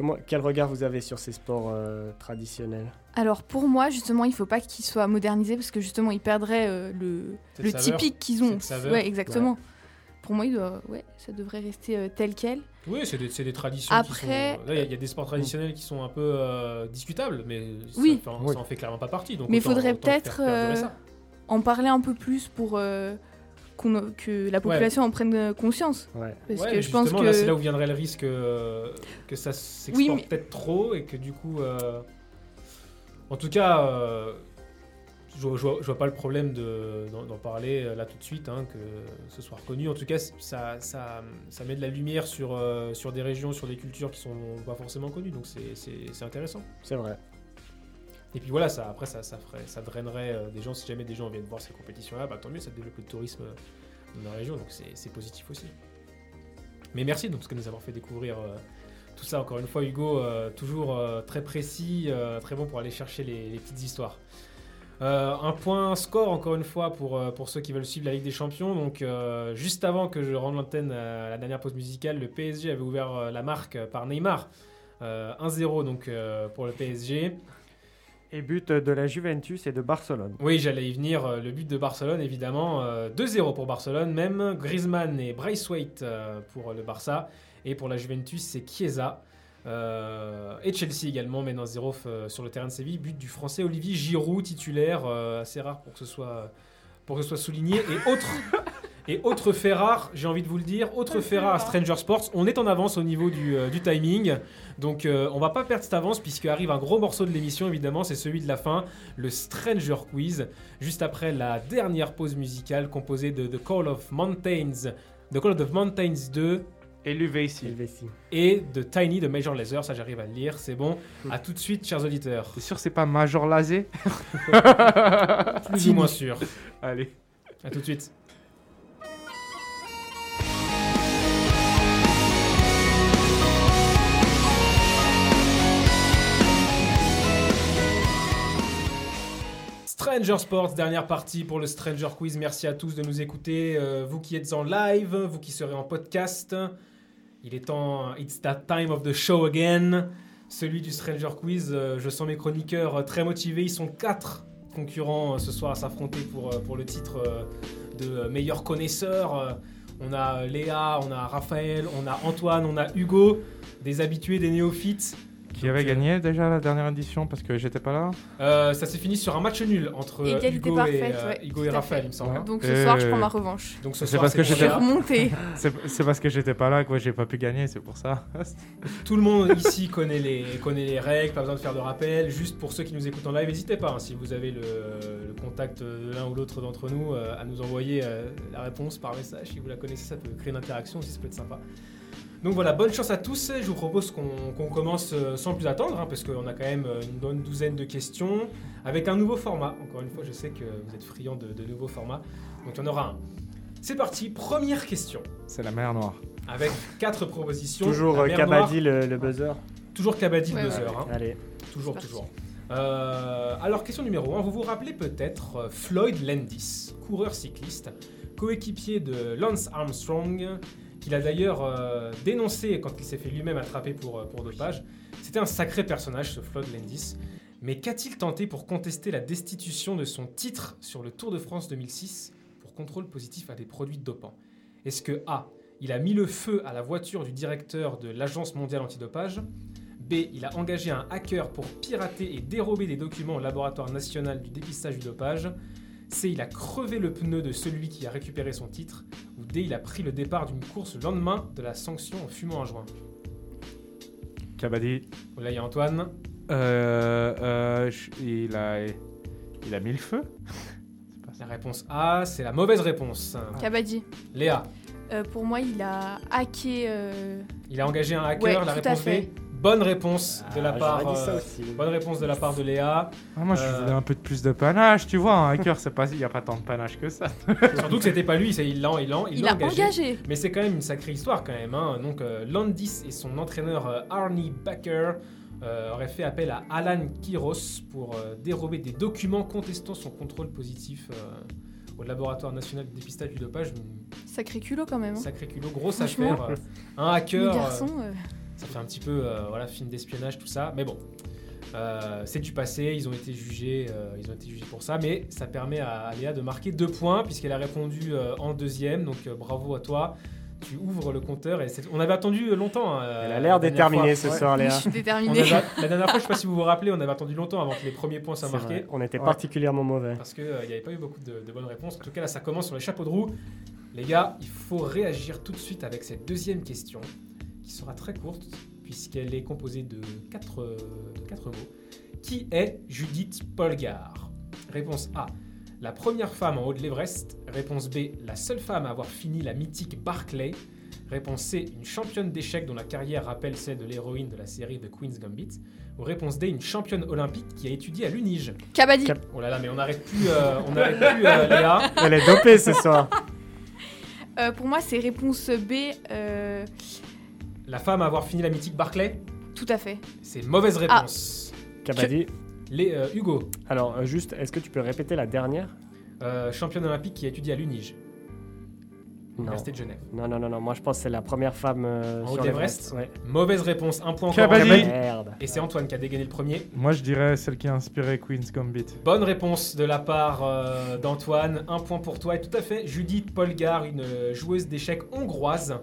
comment, quel regard vous avez sur ces sports euh, traditionnels? Alors pour moi, justement, il faut pas qu'ils soient modernisés parce que justement, ils perdraient euh, le, typique qu'ils ont. Ouais, exactement. Pour moi, il doit, ouais, ça devrait rester euh, tel quel. Oui, c'est des, traditions Après- il y a- il y, a des sports traditionnels qui sont un peu euh, discutables, mais ça, Oui. fait- Oui. ça en fait clairement pas partie. Donc Mais il faudrait peut-être euh, en parler un peu plus pour que la population en prenne euh, conscience. Ouais. Parce Ouais, que je pense que c'est là où viendrait le risque euh, que ça s'exporte Oui, mais- peut-être trop et que du coup. euh, En tout cas, euh, je, vois- je vois, je vois pas le problème de- d'en parler là tout de suite, hein, que ce soit reconnu. En tout cas, ça, ça, ça met de la lumière sur, euh, sur des régions, sur des cultures qui sont pas forcément connues, donc c'est intéressant. C'est vrai. Et puis voilà, ça, après, ça, ça, ferait, ça drainerait euh, des gens. Si jamais des gens viennent voir ces compétitions-là, bah, tant mieux, ça développe le tourisme euh, dans la région, donc c'est positif aussi. Mais merci donc, de nous avoir fait découvrir euh, tout ça. Encore une fois, Hugo, toujours très précis, très bon pour aller chercher les, petites histoires. Un point score, encore une fois, pour, pour ceux qui veulent suivre la Ligue des Champions. Donc, juste avant que je rende l'antenne à la dernière pause musicale, le PSG avait ouvert la marque par Neymar. Euh, 1-0 donc pour le PSG. Et but de la Juventus et de Barcelone. Oui, j'allais y venir. euh, Le but de Barcelone, évidemment. euh, 2-0 pour Barcelone, même. Griezmann et Braithwaite euh, pour le Barça. Et pour la Juventus, c'est Chiesa. Euh, et Chelsea également mène 1-0 euh, sur le terrain de Séville. But du français Olivier Giroud, titulaire. euh, assez rare pour que ce soit, pour que ce soit souligné. Et autre, et autre fait rare, j'ai envie de vous le dire, autre fait rare à Stranger Sports. On est en avance au niveau du, euh, du timing. Donc euh, on va pas perdre cette avance puisque arrive un gros morceau de l'émission évidemment, c'est celui de la fin, le Stranger Quiz, juste après la dernière pause musicale composée de The Call of Mountains, The Call of Mountains 2 Et l'UVC. Et de Tiny de Major Lazer, ça j'arrive à le lire, c'est bon. À tout de suite chers auditeurs. T'es sûr c'est pas Major Lazé Plus ou moins sûr. Allez. À tout de suite. Stranger Sports, dernière partie pour le Stranger Quiz. Merci à tous de nous écouter. Euh, vous qui êtes en live, vous qui serez en podcast. Il est temps, it's that time of the show again. Celui du Stranger Quiz, euh, je sens mes chroniqueurs euh, très motivés. Ils sont quatre concurrents euh, ce soir à s'affronter pour, pour le titre de meilleur connaisseur. On a Léa, on a Raphaël, on a Antoine, on a Hugo, des habitués, des néophytes. Qui avait gagné déjà la dernière édition parce que j'étais pas là Euh, ça s'est fini sur un match nul entre euh, Hugo, parfaite, et, euh, ouais, Hugo et Raphaël, il me semble. hein. Donc ce Euh, soir, je prends ma revanche. Donc ce soir, parce que j'étais- Léa. remontée. C'est c'est parce que j'étais pas là que j'ai pas pu gagner, c'est pour ça. Tout le monde ici connaît les, connaît les règles, pas besoin de faire de rappel. Juste pour ceux qui nous écoutent en live, n'hésitez pas, hein, si vous avez le, le contact de l'un ou l'autre d'entre nous, euh, à nous envoyer euh, la réponse par message. Si vous la connaissez, ça peut créer une interaction aussi, ça peut être sympa. Donc voilà, bonne chance à tous. Je vous propose qu'on commence euh, sans plus attendre, hein, parce qu'on a quand même euh, une bonne douzaine de questions, avec un nouveau format. Encore une fois, je sais que vous êtes friands de, de nouveaux formats, donc il y en aura un. C'est parti, première question, C'est la mer noire. avec quatre propositions. Toujours euh, mer Kabaddi le, le buzzer. Toujours Kabaddi Ouais, le ouais. buzzer. hein. Allez. Toujours, toujours. Euh, alors, question numéro 1. Vous vous rappelez peut-être Floyd Landis, coureur cycliste, coéquipier de Lance Armstrong, qu'il a d'ailleurs euh, dénoncé quand il s'est fait lui-même attraper pour, euh, pour dopage. C'était un sacré personnage, ce Floyd Landis. Mais qu'a-t-il tenté pour contester la destitution de son titre sur le Tour de France 2006 pour contrôle positif à des produits dopants? Est-ce que A. Il a mis le feu à la voiture du directeur de l'Agence mondiale antidopage? B. Il a engagé un hacker pour pirater et dérober des documents au laboratoire national du dépistage du dopage? C. Il a crevé le pneu de celui qui a récupéré son titre. Ou D. Il a pris le départ d'une course le lendemain de la sanction en fumant un joint. Kabaddi. Là, il y a Antoine. Euh, euh, il, a, il a mis le feu La réponse A, c'est la mauvaise réponse. Kabaddi. Léa, Euh, pour moi, il a hacké. euh, il a engagé un hacker. Ouais, la tout à réponse B. Bonne réponse de la Ah, part. j'aurais dit ça euh, bonne réponse de la part de Léa. Ah, moi, je Euh. voulais un peu de plus de panache, tu vois. Un hacker, c'est pas, il y a pas tant de panache que ça. Surtout que c'était pas lui, c'est- il l'a il l'a- il Il l'a a engagé. Mais c'est quand même une sacrée histoire quand même. hein. Donc euh, Landis et son entraîneur euh, Arnie Baker euh, auraient fait appel à Alan Kiros pour euh, dérober des documents contestant son contrôle positif euh, au laboratoire national de dépistage du dopage. Sacré culot quand même. hein. sacrée culot, grosse affaire. euh, un Les hacker, euh, garçons. Ça fait un petit peu euh, voilà, film d'espionnage, tout ça. Mais bon, euh, c'est du passé, ils ont été jugés, euh, ils ont été jugés pour ça. Mais ça permet à, à Léa de marquer deux points puisqu'elle a répondu euh, en deuxième. Donc euh, bravo à toi. Tu ouvres le compteur et c'est- on avait attendu longtemps. hein, euh, Elle a la l'air déterminée fois. ce Ouais. soir, Je Léa. suis On déterminée. avait- la dernière fois, je sais pas si vous vous rappelez, on avait attendu longtemps avant que les premiers points soient marqués. vrai, On était Ouais. particulièrement mauvais. Parce qu'il n'y avait pas eu beaucoup de, de bonnes réponses. En tout cas, là, ça commence sur les chapeaux de roue. Les gars, il faut réagir tout de suite avec cette deuxième question, qui sera très courte, puisqu'elle est composée de quatre, euh, de quatre mots. Qui est Judith Polgar? Réponse A. La première femme en haut de l'Everest. Réponse B. La seule femme à avoir fini la mythique Barclay. Réponse C. Une championne d'échecs dont la carrière rappelle celle de l'héroïne de la série The Queen's Gambit. Ou réponse D. Une championne olympique qui a étudié à l'UNIGE. Kabaddi. Oh là là, mais on n'arrête plus, euh, on n'arrête plus euh, Léa. Elle est dopée ce soir. Euh, pour moi, c'est réponse B. La femme à avoir fini la mythique Barclay, tout à fait. c'est mauvaise réponse. Kabaddi. Les, euh, Hugo, Alors, euh, juste, est-ce que tu peux répéter la dernière? Euh, championne olympique qui a étudié à l'UNIGE, Non. Université de Genève. Non, non, non, non. Moi, je pense que c'est la première femme euh, En haut sur de l'Everest. Ouais. Mauvaise réponse, un point encore. Merde. Et c'est Antoine qui a dégainé le premier. Moi, je dirais celle qui a inspiré Queen's Gambit. Bonne réponse de la part euh, d'Antoine, un point pour toi. Et tout à fait, Judith Polgar, une euh, joueuse d'échecs hongroise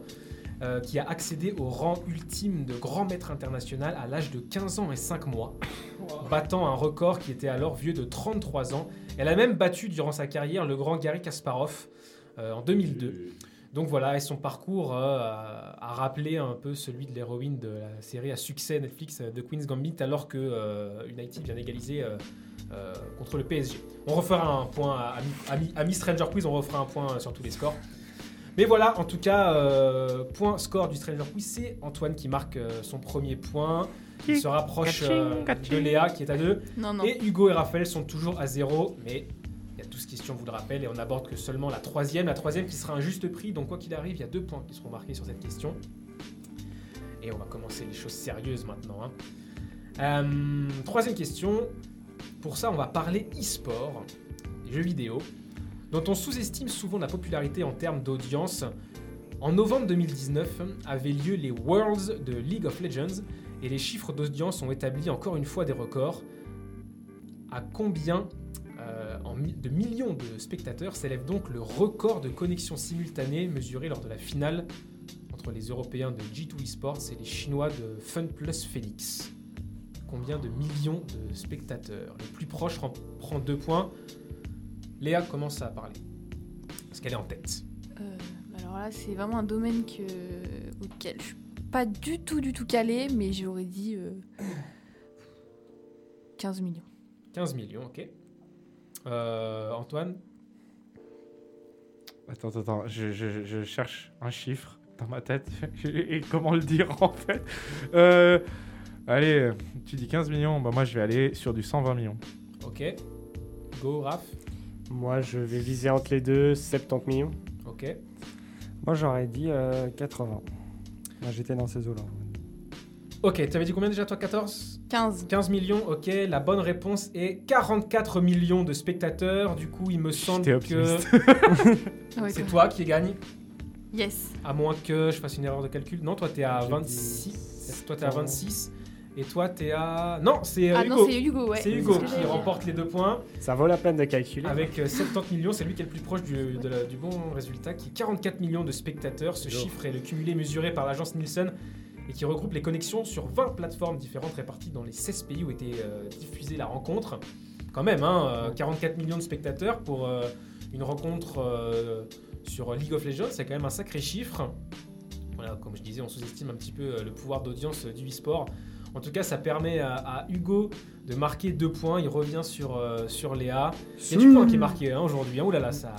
euh, qui a accédé au rang ultime de grand maître international à l'âge de 15 ans et 5 mois, battant un record qui était alors vieux de 33 ans. Elle a même battu durant sa carrière le grand Gary Kasparov euh, en 2002. Donc voilà, et son parcours euh, a, rappelé un peu celui de l'héroïne de la série à succès Netflix de Queen's Gambit, alors que United vient d'égaliser contre le PSG. On refera un point à, à, mi- à mi Stranger Quiz, on refera un point sur tous les scores. Mais voilà, en tout cas, euh, point score du Stranger Quiz, c'est Antoine qui marque euh, son premier point. Il se rapproche euh, de Léa qui est à 2. Non, non. Et Hugo et Raphaël sont toujours à 0, mais il y a 12 questions, on vous le rappelle, et on n'aborde que seulement la troisième. La troisième qui sera un juste prix, donc quoi qu'il arrive, il y a deux points qui seront marqués sur cette question. Et on va commencer les choses sérieuses maintenant. hein. Euh, troisième question. Pour ça, on va parler e-sport, jeux vidéo, dont on sous-estime souvent la popularité en termes d'audience. En novembre 2019 avaient lieu les Worlds de League of Legends et les chiffres d'audience ont établi encore une fois des records. À combien euh, de millions de spectateurs s'élève donc le record de connexion simultanée mesuré lors de la finale entre les Européens de G2 Esports et les Chinois de FunPlus Phoenix Combien de millions de spectateurs? Le plus proche prend deux points. Léa commence à parler. Parce qu'elle est en tête. Euh, alors là, c'est vraiment un domaine que, auquel je suis pas du tout, du tout calée, mais j'aurais dit euh, 15 millions. 15 millions, ok. Euh, Antoine? Attends, attends, attends, je, je- je cherche un chiffre dans ma tête. Et comment le dire en fait? Euh, Allez, tu dis 15 millions, bah moi je vais aller sur du 120 millions. Ok. Go, Raph? Moi, je vais viser entre les deux 70 millions. Ok. Moi, j'aurais dit euh, 80. Moi, j'étais dans ces eaux-là. Ok, tu avais dit combien déjà toi 14 15. 15 millions, ok. La bonne réponse est 44 millions de spectateurs. Du coup, il me semble que c'est toi qui gagne. Yes. À moins que je fasse une erreur de calcul. Non, toi, t'es à J'ai 26. dit Toi, t'es à 26. Et toi, t'es à. Non, c'est euh, Ah Hugo. non, c'est Hugo, ouais. C'est ce Hugo que qui remporte les deux points Ça vaut la peine de calculer. avec euh, 70 millions. C'est lui qui est le plus proche du, de la- du bon résultat, qui est 44 millions de spectateurs. Ce chiffre est le cumulé mesuré par l'agence Nielsen et qui regroupe les connexions sur 20 plateformes différentes réparties dans les 16 pays où était euh, diffusée la rencontre. Quand même, hein, euh, 44 millions de spectateurs pour euh, une rencontre euh, sur League of Legends, c'est quand même un sacré chiffre. Voilà, comme je disais, on sous-estime un petit peu euh, le pouvoir d'audience euh, du e-sport. En tout cas, ça permet à, à Hugo de marquer deux points. Il revient sur, euh, sur Léa. Il y a du point qui est marqué hein, aujourd'hui. Hein. Ouh là là, ça,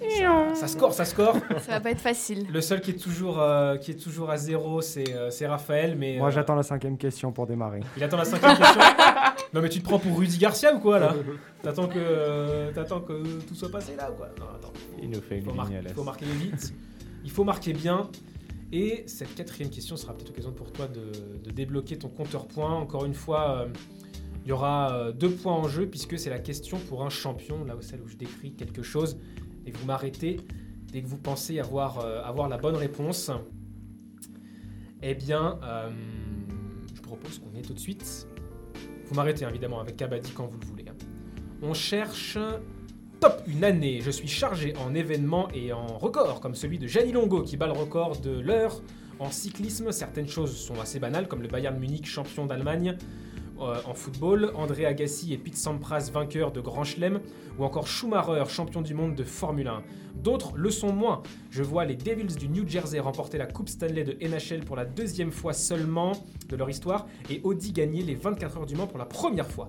Ça, ça score, ça score. Ça va pas être facile. Le seul qui est toujours, euh, qui est toujours à zéro, c'est euh, c'est Raphaël. Mais, Moi, euh, j'attends la cinquième question pour démarrer. Il attend la cinquième question. non, mais tu te prends pour Rudy Garcia ou quoi là? T'attends que, euh, t'attends que tout soit passé là ou quoi? Non, attends. Il nous fait faut, une mar- ligne à il faut marquer vite. Il faut marquer bien. Et cette quatrième question sera peut-être l'occasion pour toi de, débloquer ton compteur point. Encore une fois, euh, il y aura euh, deux points en jeu puisque c'est la question pour un champion, là où celle où je décris quelque chose. Et vous m'arrêtez dès que vous pensez avoir, euh, la bonne réponse. Eh bien, je propose qu'on ait tout de suite. Vous m'arrêtez évidemment avec Kabaddi quand vous le voulez. hein. On cherche Top une année, je suis chargé en événements et en records, comme celui de Gianni Longo qui bat le record de l'heure. En cyclisme, certaines choses sont assez banales, comme le Bayern Munich, champion d'Allemagne. Euh, en football, André Agassi et Pete Sampras, vainqueurs de Grand Chelem. Ou encore Schumacher, champion du monde de Formule 1. D'autres le sont moins. Je vois les Devils du New Jersey remporter la Coupe Stanley de NHL pour la deuxième fois seulement de leur histoire. Et Audi gagner les 24 heures du Mans pour la première fois.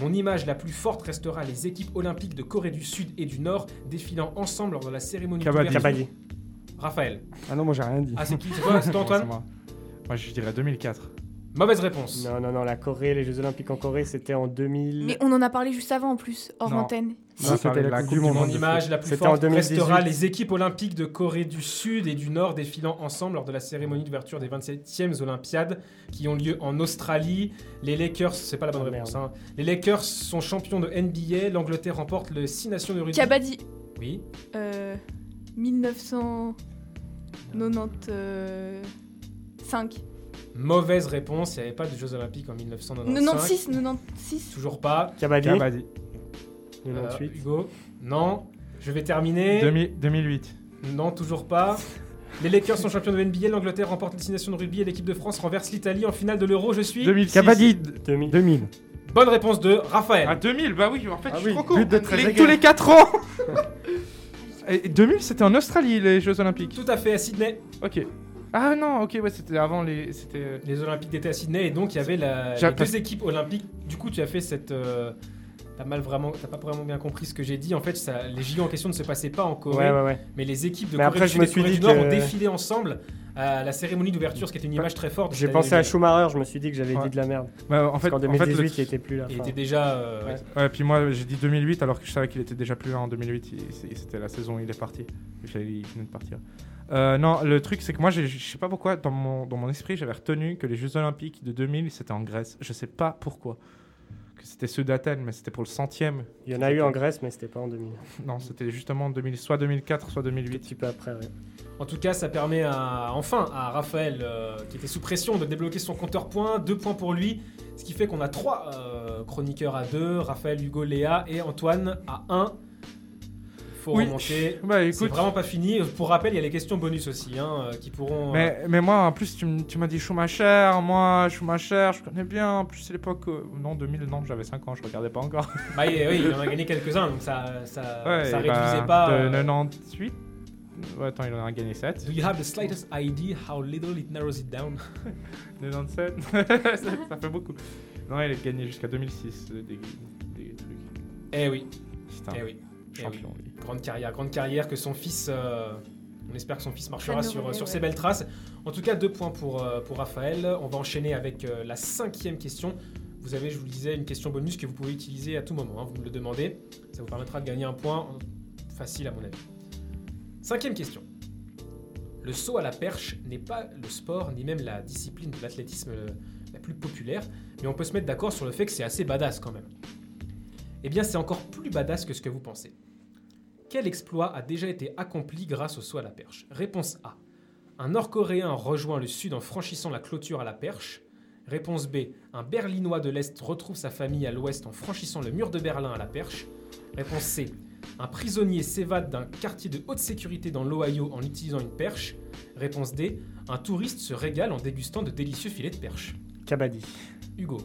Mon image la plus forte restera les équipes olympiques de Corée du Sud et du Nord défilant ensemble lors de la cérémonie d'ouverture. Kabaddi. Raphaël. Ah non, moi, j'ai rien dit. Ah, c'est qui C'est toi, c'est toi, Ouais, Antoine moi. Moi, je dirais 2004. Mauvaise réponse. Non, non, non, la Corée, les Jeux Olympiques en Corée, c'était en 2000. Mais on en a parlé juste avant en plus, hors Non. antenne. C'était de la Coupe du Monde. Mon de image la plus C'était en forte 2018. restera les équipes olympiques de Corée du Sud et du Nord défilant ensemble lors de la cérémonie d'ouverture des 27e Olympiades qui ont lieu en Australie. Les Lakers, c'est pas la bonne Ah, réponse. hein. Les Lakers sont champions de NBA. L'Angleterre remporte le 6 nations de rugby. Kabaddi, Oui. euh, 1995. Mauvaise réponse. Il n'y avait pas de Jeux Olympiques en 1995. 96, 96. Toujours pas. Kabaddi. Kabaddi. Euh, 98. Hugo. Non. Je vais terminer. 2000 2008. Non, toujours pas. Les Lakers sont champions de NBA, l'Angleterre remporte les 6 nations de rugby et l'équipe de France renverse l'Italie en finale de l'Euro. Je suis. 2006. Kabaddi, 2000. 2000. Bonne réponse de Raphaël. Ah, 2000, bah oui, en fait, Ah je suis trop Trezeguet. tous les 4 ans Et 2000, c'était en Australie, les Jeux Olympiques. Tout à fait à Sydney. Ok. Ah non, ok, ouais, c'était avant les. C'était. euh, Les Olympiques d'été à Sydney et donc il y avait la, les deux équipes olympiques. Du coup, tu as fait cette. euh, T'as mal vraiment, t'as pas vraiment bien compris ce que j'ai dit. En fait, ça, les JO en question ne se passaient pas en Corée, Ouais, ouais, ouais. mais les équipes de Mais Corée après, du Sud et Corée du Nord que- ont défilé ensemble à la cérémonie d'ouverture, ce qui était une image très forte. J'ai pensé à Schumacher, je me suis dit que j'avais Ouais. dit de la merde. bah, en fait, qu'en en fait, 2018, le- il était plus là. Il enfin. était déjà. euh, Ouais. ouais. Ouais, puis moi j'ai dit 2008 alors que je savais qu'il était déjà plus là en 2008. il- c'est- C'était la saison où il est parti. Il venait de partir. Euh, non, le truc c'est que moi je sais pas pourquoi dans mon, dans mon esprit j'avais retenu que les Jeux Olympiques de 2000 c'était en Grèce. Je sais pas pourquoi. Que c'était ceux d'Athènes, mais c'était pour le centième. Il y en a eu en Grèce, mais c'était pas en 2000. Non, c'était justement en 2000, soit 2004, soit Un 2008. petit peu après, ouais. En tout cas, ça permet à, enfin à Raphaël, euh, qui était sous pression, de débloquer son compteur points. Deux points pour lui. Ce qui fait qu'on a trois euh, chroniqueurs à deux Raphaël, Hugo, Léa et Antoine à 1. Faut Oui. remonter. Bah C'est vraiment pas fini. Pour rappel, il y a les questions bonus aussi hein, euh, qui pourront. euh, Mais, mais moi, en plus, tu, m'as dit Schumacher. Moi, Schumacher, je connais bien. En plus, c'est l'époque. euh, non, 2000, non, j'avais 5 ans, je regardais pas encore. bah, oui, oui, il en a gagné quelques-uns, donc ça, ça, Ouais, ça réduisait bah, pas. De euh, 98. Ouais, attends, il en a gagné 7. Do you have the slightest idea how little it narrows it down? 97. ça, ça fait beaucoup. Non, il a gagné jusqu'à 2006. euh, Des, des trucs. Eh oui, C'est un eh oui. eh champion. oui. Grande carrière, grande carrière que son fils. euh, on espère que son fils marchera sur, sur ouais. ses belles traces. En tout cas, deux points pour, euh, pour Raphaël. On va enchaîner avec euh, la cinquième question. Vous avez, je vous le disais, une question bonus que vous pouvez utiliser à tout moment. hein, vous me le demandez. Ça vous permettra de gagner un point facile à mon avis. Cinquième question. Le saut à la perche n'est pas le sport ni même la discipline de l'athlétisme la plus populaire, mais on peut se mettre d'accord sur le fait que c'est assez badass quand même. Eh bien, c'est encore plus badass que ce que vous pensez. Quel exploit a déjà été accompli grâce au saut à la perche? Réponse A. Un Nord-Coréen rejoint le Sud en franchissant la clôture à la perche. Réponse B. Un Berlinois de l'Est retrouve sa famille à l'Ouest en franchissant le mur de Berlin à la perche. Réponse C. Un prisonnier s'évade d'un quartier de haute sécurité dans l'Ohio en utilisant une perche. Réponse D. Un touriste se régale en dégustant de délicieux filets de perche. Kabaddi. Hugo.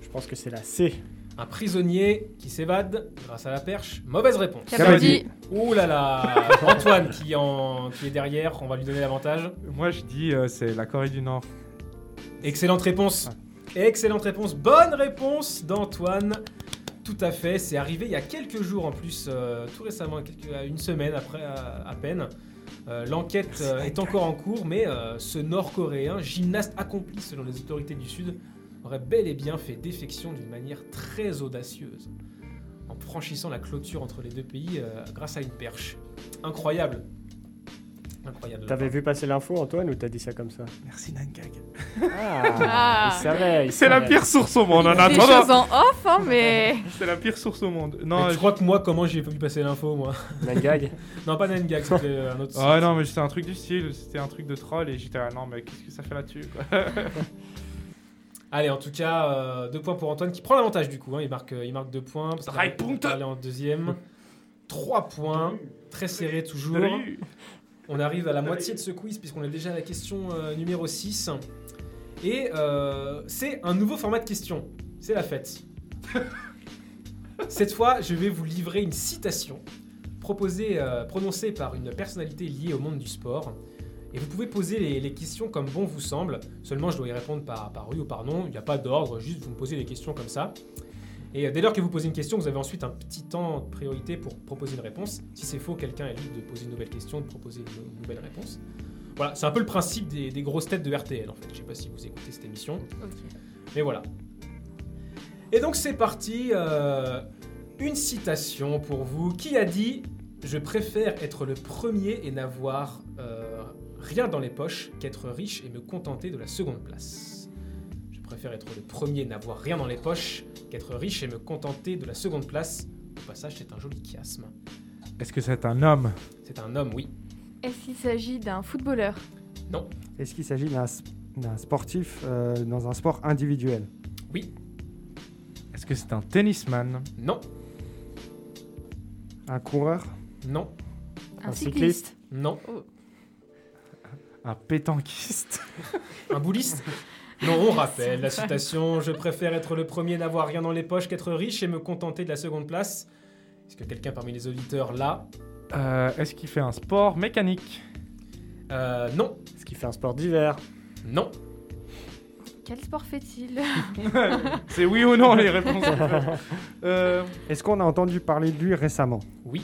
Je pense que c'est la C. Un prisonnier qui s'évade grâce à la perche. Mauvaise réponse. Kabaddi. Ouh là là Antoine qui, en, qui est derrière, on va lui donner l'avantage. Moi, je dis euh, c'est la Corée du Nord. Excellente réponse. Excellente réponse. Bonne réponse d'Antoine. Tout à fait, c'est arrivé il y a quelques jours en plus, euh, tout récemment, quelques- une semaine après à, à peine. Euh, L'enquête euh, est encore en cours, mais euh, ce Nord-Coréen, gymnaste accompli selon les autorités du Sud, aurait bel et bien fait défection d'une manière très audacieuse, en franchissant la clôture entre les deux pays euh, grâce à une perche. Incroyable. Incroyable. T'avais vu passer l'info, Antoine, ou t'as dit ça comme ça Merci Nangag. Ah, Ah. il savait. il C'est la pire source au monde, en Des attendant. choses en off, hein, mais. C'est la pire source au monde. Non, je- crois que moi, comment j'ai vu passer l'info, moi Nangag. Non, pas Nangag, c'était un autre Ah non, mais c'était un truc du style, c'était un truc de troll et j'étais là, non, mais qu'est-ce que ça fait là-dessus quoi Allez, en tout cas, euh, deux points pour Antoine qui prend l'avantage du coup. hein. Il, marque, euh, il marque deux points. Parce qu'il Drei a Punkte. parlé en deuxième. Trois points. Très serré toujours. On arrive à la moitié de ce quiz puisqu'on est déjà à la question euh, numéro 6. Et euh, c'est un nouveau format de question. C'est la fête. Cette fois, je vais vous livrer une citation proposée, euh, prononcée par une personnalité liée au monde du sport. Et vous pouvez poser les, les questions comme bon vous semble. Seulement, je dois y répondre par, par oui ou par non. Il n'y a pas d'ordre, juste vous me posez les questions comme ça. Et euh, dès lors que vous posez une question, vous avez ensuite un petit temps de priorité pour proposer une réponse. Si c'est faux, quelqu'un est libre de poser une nouvelle question, de proposer une, une nouvelle réponse. Voilà, c'est un peu le principe des, des grosses têtes de RTL en fait. Je sais pas si vous écoutez cette émission. Mais voilà. Et donc c'est parti. euh, une citation pour vous. Qui a dit Je préfère être le premier et n'avoir euh, rien dans les poches qu'être riche et me contenter de la seconde place Je préfère être le premier et n'avoir rien dans les poches qu'être riche et me contenter de la seconde place. Au passage, c'est un joli chiasme. Est-ce que c'est un homme? C'est un homme, oui. Est-ce qu'il s'agit d'un footballeur? Est-ce qu'il s'agit d'un sportif euh, dans un sport individuel? Oui. Est-ce que c'est un tennisman? Non. Un coureur? Non. Un, Un cycliste, cycliste? Non. Un pétanquiste Un bouliste Non, on rappelle la citation Je préfère être le premier, n'avoir rien dans les poches qu'être riche et me contenter de la seconde place. Est-ce que quelqu'un parmi les auditeurs là Euh, Est-ce qu'il fait un sport mécanique? Euh, Non. Est-ce qu'il fait un sport d'hiver? Non. Quel sport fait-il? C'est oui ou non les réponses Euh, Est-ce qu'on a entendu parler de lui récemment? Oui.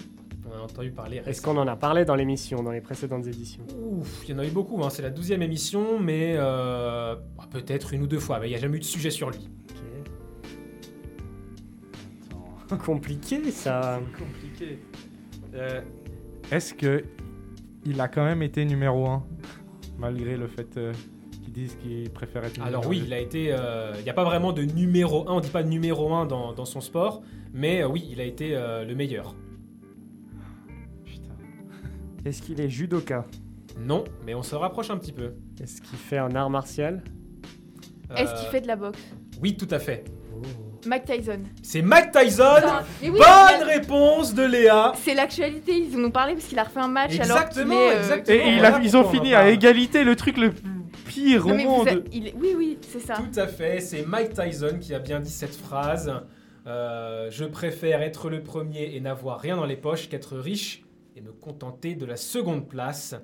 Entendu parler Est-ce qu'on en a parlé dans l'émission, dans les précédentes éditions Ouf, il y en a eu beaucoup. hein. C'est la douzième émission, mais euh, bah, peut-être une ou deux fois. Mais il n'y a jamais eu de sujet sur lui. Compliqué ça. compliqué. Euh, Est-ce que il a quand même été numéro 1 malgré le fait euh, qu'ils disent qu'il préfère être numéro Alors oui, il a été. euh, Il n'y a pas vraiment de numéro 1, on dit pas numéro 1 dans, dans son sport, mais euh, oui, il a été euh, le meilleur. Est-ce qu'il est judoka Non, mais on se rapproche un petit peu. Est-ce qu'il fait un art martial Est-ce Euh, qu'il fait de la boxe Oui, tout à fait. Mike Tyson. C'est Mike Tyson Putain, mais oui, Bonne réponse de Léa C'est l'actualité, ils en ont parlé parce qu'il a refait un match Exactement, alors qu'il est, euh, exactement. Et, Voilà ils ont pourquoi on en fini à parle. égalité le truc le pire Non, au mais vous monde. a- il est- Oui, oui, c'est ça. Tout à fait, c'est Mike Tyson qui a bien dit cette phrase. Euh, je préfère être le premier et n'avoir rien dans les poches qu'être riche et me contenter de la seconde place.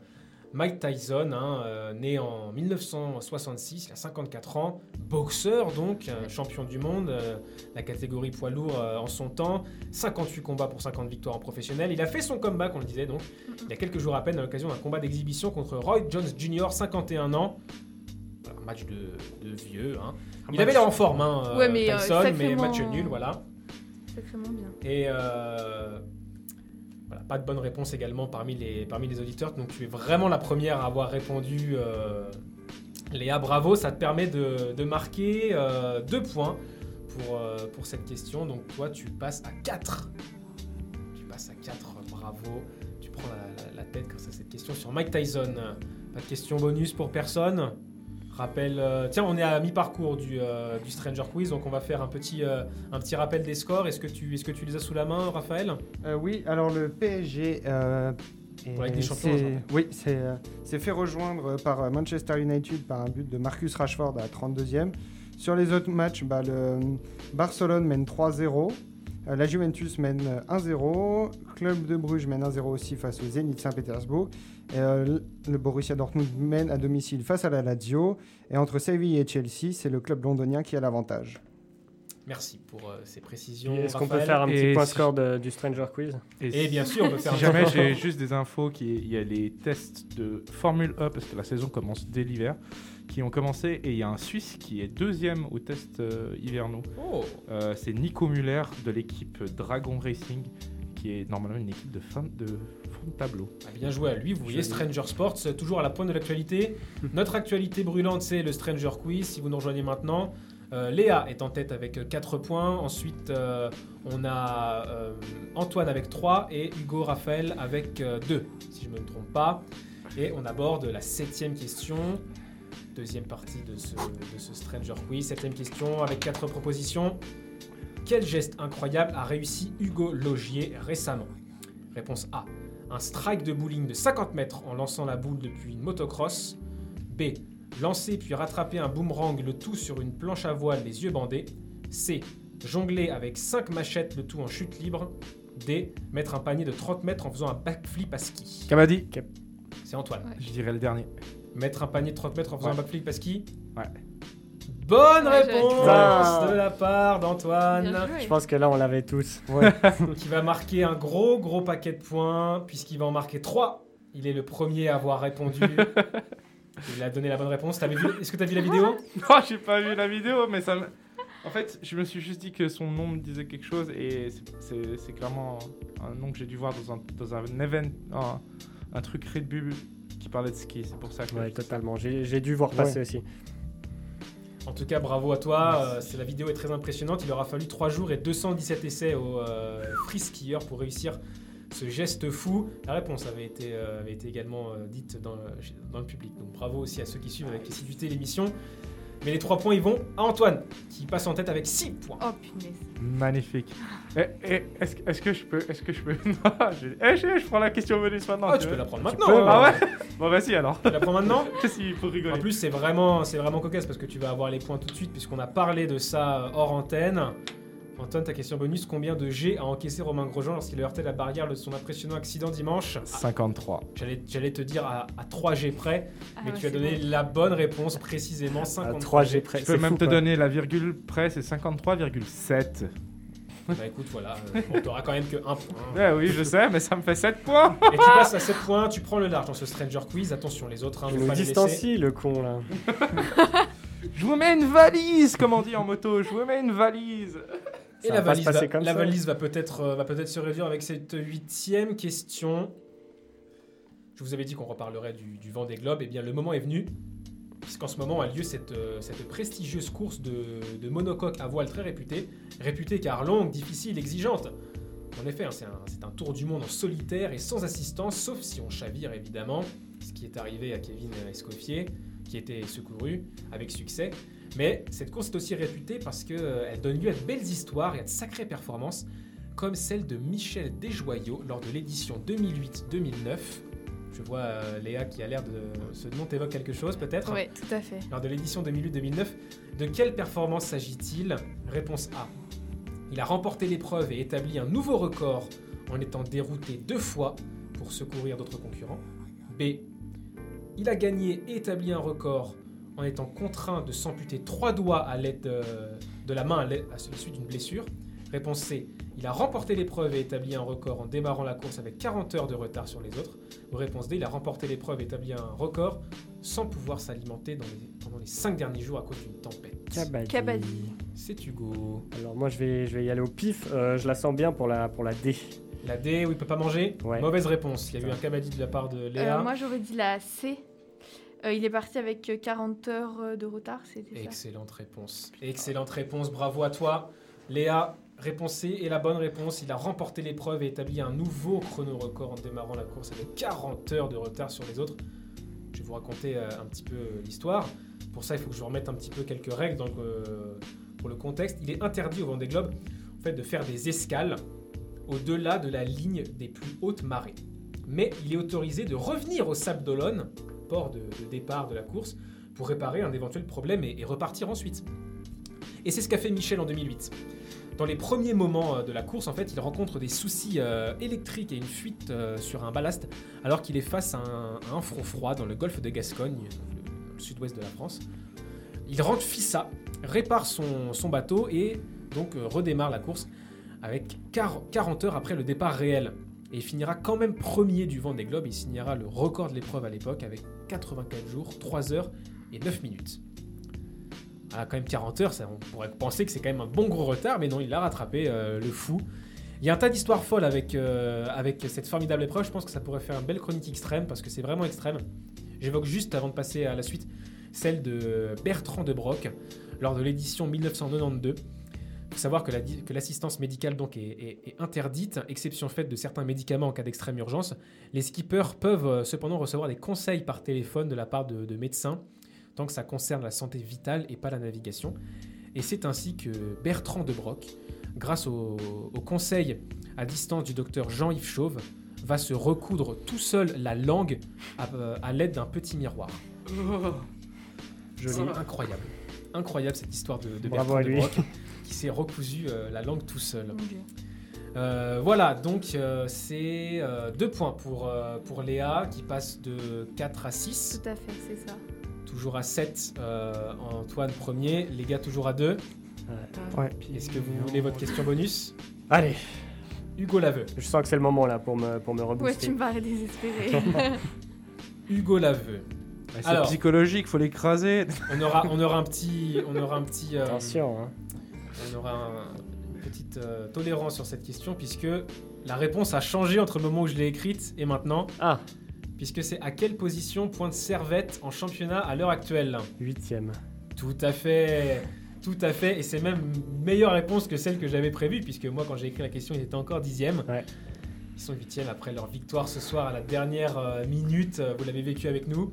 Mike Tyson, hein, euh, né en 1966, il a 54 ans, boxeur donc, euh, champion du monde, euh, la catégorie poids lourd euh, en son temps, 58 combats pour 50 victoires en professionnel. Il a fait son comeback, on le disait donc, il y a quelques jours à peine à l'occasion d'un combat d'exhibition contre Roy Jones Jr., 51 ans. Voilà, un match de, de vieux. Hein. Il avait l'air en forme, hein, euh, Ouais, mais, euh, Tyson, mais match nul, voilà. Sacrément bien. Et euh, pas de bonne réponse également parmi les, auditeurs. Donc tu es vraiment la première à avoir répondu. euh, Léa, bravo, ça te permet de, marquer euh, deux points pour, euh, pour cette question. Donc toi, tu passes à 4. Tu passes à 4, bravo. Tu prends la, tête grâce à cette question sur Mike Tyson. Pas de question bonus pour personne? Rappel, euh, tiens, on est à mi-parcours du, euh, du Stranger Quiz, donc on va faire un petit, euh, un petit rappel des scores. Est-ce que, tu, est-ce que tu les as sous la main, Raphaël? Oui, alors le PSG. des Champions. Oui, s'est fait rejoindre par Manchester United par un but de Marcus Rashford à 32e. Sur les autres matchs, bah, le Barcelone mène 3-0. Euh, La Juventus mène euh, 1-0, Club de Bruges mène 1-0 aussi face au Zénith Saint-Pétersbourg. Euh, le- Borussia Dortmund mène à domicile face à la Lazio. Et entre Séville et Chelsea, c'est le club londonien qui a l'avantage. Merci pour euh, ces précisions. Est-ce qu'on peut faire un petit Et point si- score de- du Stranger Quiz Et bien sûr, on peut faire Si un jamais j'ai juste des infos, il y a les tests de Formule E, parce que la saison commence dès l'hiver, qui ont commencé, et il y a un Suisse qui est deuxième aux tests euh, hivernaux. Oh, Euh, c'est Nico Muller de l'équipe Dragon Racing, qui est normalement une équipe de fin de, fond de tableau. ah, bien joué à lui. Vous voyez. Stranger Sports, euh, toujours à la pointe de l'actualité. Notre actualité brûlante, c'est le Stranger Quiz. Si vous nous rejoignez maintenant, euh, Léa est en tête avec 4 points. Ensuite, euh, on a euh, Antoine avec 3 et Hugo Raphaël avec 2, si je ne me trompe pas. Et on aborde la septième question. Deuxième partie de ce, de ce Stranger Quiz. Septième question avec quatre propositions. Quel geste incroyable a réussi Hugo Logier récemment? Réponse A. Un strike de bowling de 50 mètres en lançant la boule depuis une motocross. B. Lancer puis rattraper un boomerang, le tout sur une planche à voile, les yeux bandés. C. Jongler avec 5 machettes, le tout en chute libre. D. Mettre un panier de 30 mètres en faisant un backflip à ski. Kamadi, C'est Antoine. je dirais le dernier. Mettre un panier de 30 mètres en faisant Ouais. un backflip à ski Ouais. Bonne Ouais, réponse de la part d'Antoine. Je pense que là, on l'avait tous. Donc il va marquer un gros gros paquet de points puisqu'il va en marquer 3. Il est le premier à avoir répondu. Il a donné la bonne réponse. T'avais vu- Est-ce que tu as vu la vidéo? Non, j'ai pas vu la vidéo, mais ça me... En fait, je me suis juste dit que son nom me disait quelque chose et c'est clairement un nom que j'ai dû voir dans un, dans un event, un, un truc Red Bull qui parlait de ski. C'est pour ça que. Ouais, totalement. J'ai dû voir passer aussi. En tout cas, bravo à toi. Euh, c'est la vidéo est très impressionnante. Il aura fallu 3 jours et 217 essais au euh, free skieur pour réussir ce geste fou. La réponse avait été, euh, avait été également euh, dite dans le, dans le public. Donc bravo aussi à ceux qui suivent avec assiduité l'émission. Mais les 3 points, ils vont à Antoine, qui passe en tête avec 6 points. Oh punaise. Magnifique. Eh, eh, Est-ce que- est-ce que je peux. Est-ce que je peux. Non, je, eh, je, je prends la question bonus maintenant. Ah, tu tu peux la prendre maintenant. peux. Ah ouais Bon, vas-y alors. Tu la prends maintenant Qu'est-ce qu'il faut En rigoler plus, c'est vraiment, c'est vraiment cocasse parce que tu vas avoir les points tout de suite puisqu'on a parlé de ça euh, hors antenne. Antoine, ta question bonus combien de G a encaissé Romain Grosjean lorsqu'il a heurté la barrière de son impressionnant accident dimanche Ah, 53. J'allais, j'allais te dire à, à 3 G près, Ah mais ouais, tu as donné bon. la bonne réponse précisément À 53 3 G près. Je peux c'est même fou, te quoi. donner la virgule près, c'est 53,7. Bah écoute, voilà, euh, bon, t'auras quand même que 1 point. Ouais, oui, je sais, mais ça me fait 7 points. Et tu passes à 7 points, tu prends le large dans ce Stranger Quiz. Attention, les autres, hein, nous pas les laisser. distancie, le con, là. Je vous mets une valise, comme on dit en moto. Je vous mets une valise. Et la va valise, passer va, comme la ça. valise va peut-être euh, va peut-être se réduire avec cette huitième question. Je vous avais dit qu'on reparlerait du, du Vendée Globe. Et bien, le moment est venu, puisqu'en ce moment a lieu cette, euh, cette prestigieuse course de, de monocoque à voile très réputée. Réputée car longue, difficile, exigeante. En effet, hein, c'est un, c'est un tour du monde en solitaire et sans assistance, sauf si on chavire évidemment, ce qui est arrivé à Kevin Escoffier, qui était secouru avec succès. Mais cette course est aussi réputée parce qu'elle donne lieu à de belles histoires et à de sacrées performances, comme celle de Michel Desjoyaux lors de l'édition 2008-2009. Je vois euh, Léa qui a l'air de... Ce nom t'évoque quelque chose peut-être? Ouais, tout à fait. lors de l'édition 2008-2009. De quelle performance s'agit-il? Réponse A. Il a remporté l'épreuve et établi un nouveau record en étant dérouté deux fois pour secourir d'autres concurrents. B. Il a gagné et établi un record en étant contraint de s'amputer trois doigts à l'aide de, de la main à la suite d'une blessure. Réponse C. Il a remporté l'épreuve et établi un record en démarrant la course avec 40 heures de retard sur les autres. Ou réponse D. Il a remporté l'épreuve et établi un record sans pouvoir s'alimenter dans les- pendant les 5 derniers jours à cause d'une tempête. Kabaddi. Kabaddi. C'est Hugo. Alors moi je vais, je vais y aller au pif. Euh, je la sens bien pour la, pour la D. La D où il peut pas manger? Ouais. Mauvaise réponse. Il y a eu un cabadi de la part de Euh, Léa. moi j'aurais dit la C. Euh, il est parti avec euh, 40 heures euh, de retard, c'était. Excellente réponse. Excellente réponse. Bravo à toi. Léa, réponse C est la bonne réponse. Il a remporté l'épreuve et établi un nouveau chrono record en démarrant la course avec 40 heures de retard sur les autres. Je vais vous raconter euh, un petit peu euh, l'histoire. Pour ça, il faut que je vous remette un petit peu quelques règles euh, pour le contexte. Il est interdit au Vendée Globe en fait, de faire des escales au-delà de la ligne des plus hautes marées. Mais il est autorisé de revenir au Sable d'Olonne, port de, départ de la course, pour réparer un éventuel problème et, repartir ensuite. Et c'est ce qu'a fait Michel en 2008. Dans les premiers moments euh, de la course, en fait, il rencontre des soucis euh, électriques et une fuite euh, sur un ballast, alors qu'il est face à un, front froid dans le golfe de Gascogne, le, sud-ouest de la France. Il rentre Fissa, répare son, bateau et donc redémarre la course avec quar- 40 heures après le départ réel. Et il finira quand même premier du Vendée Globe. Il signera le record de l'épreuve à l'époque avec 84 jours, 3 heures et 9 minutes. Ah, quand même 40 heures, on pourrait penser que c'est quand même un bon gros retard, mais non, il l'a rattrapé, euh, le fou. Il y a un tas d'histoires folles avec, euh, avec cette formidable épreuve. Je pense que ça pourrait faire une belle chronique extrême parce que c'est vraiment extrême. J'évoque juste avant de passer à la suite celle de Bertrand de Broc lors de l'édition 1992. Il faut savoir que la di- que l'assistance médicale donc est, est- est interdite, exception faite de certains médicaments en cas d'extrême urgence. Les skippers peuvent euh, cependant recevoir des conseils par téléphone de la part de, de médecins, tant que ça concerne la santé vitale et pas la navigation. Et c'est ainsi que Bertrand de Broc, grâce au, au conseil à distance du docteur Jean-Yves Chauve, va se recoudre tout seul la langue à, euh, à l'aide d'un petit miroir. Joli. C'est incroyable. Incroyable cette histoire de, de Bravo Bertrand à de lui. Broc qui s'est recousu euh, la langue tout seul. Euh, voilà, donc euh, c'est euh, deux points pour, euh, pour Léa qui passe de 4 à 6, Tout à fait, c'est ça. toujours à 7 euh, Antoine premier, les gars toujours à 2. Ouais. Est-ce que vous voulez votre question bonus? Allez, Hugo Laveux. je sens que c'est le moment là pour me, pour me Ouais, rebooster. tu me parais désespéré. Hugo Laveux. Bah, C'est psychologique, faut l'écraser. On aura, on aura un petit, on aura un petit, euh, Attention, hein. On aura un- une petite euh, tolérance sur cette question puisque la réponse a changé entre le moment où je l'ai écrite et maintenant, Ah, puisque c'est à quelle position pointe Servette en championnat à l'heure actuelle? Huitième. Tout à fait, tout à fait, et c'est même une meilleure réponse que celle que j'avais prévue puisque moi quand j'ai écrit la question ils étaient encore dixième. Ouais. Ils sont huitièmes après leur victoire ce soir à la dernière euh, minute. euh, Vous l'avez vécu avec nous.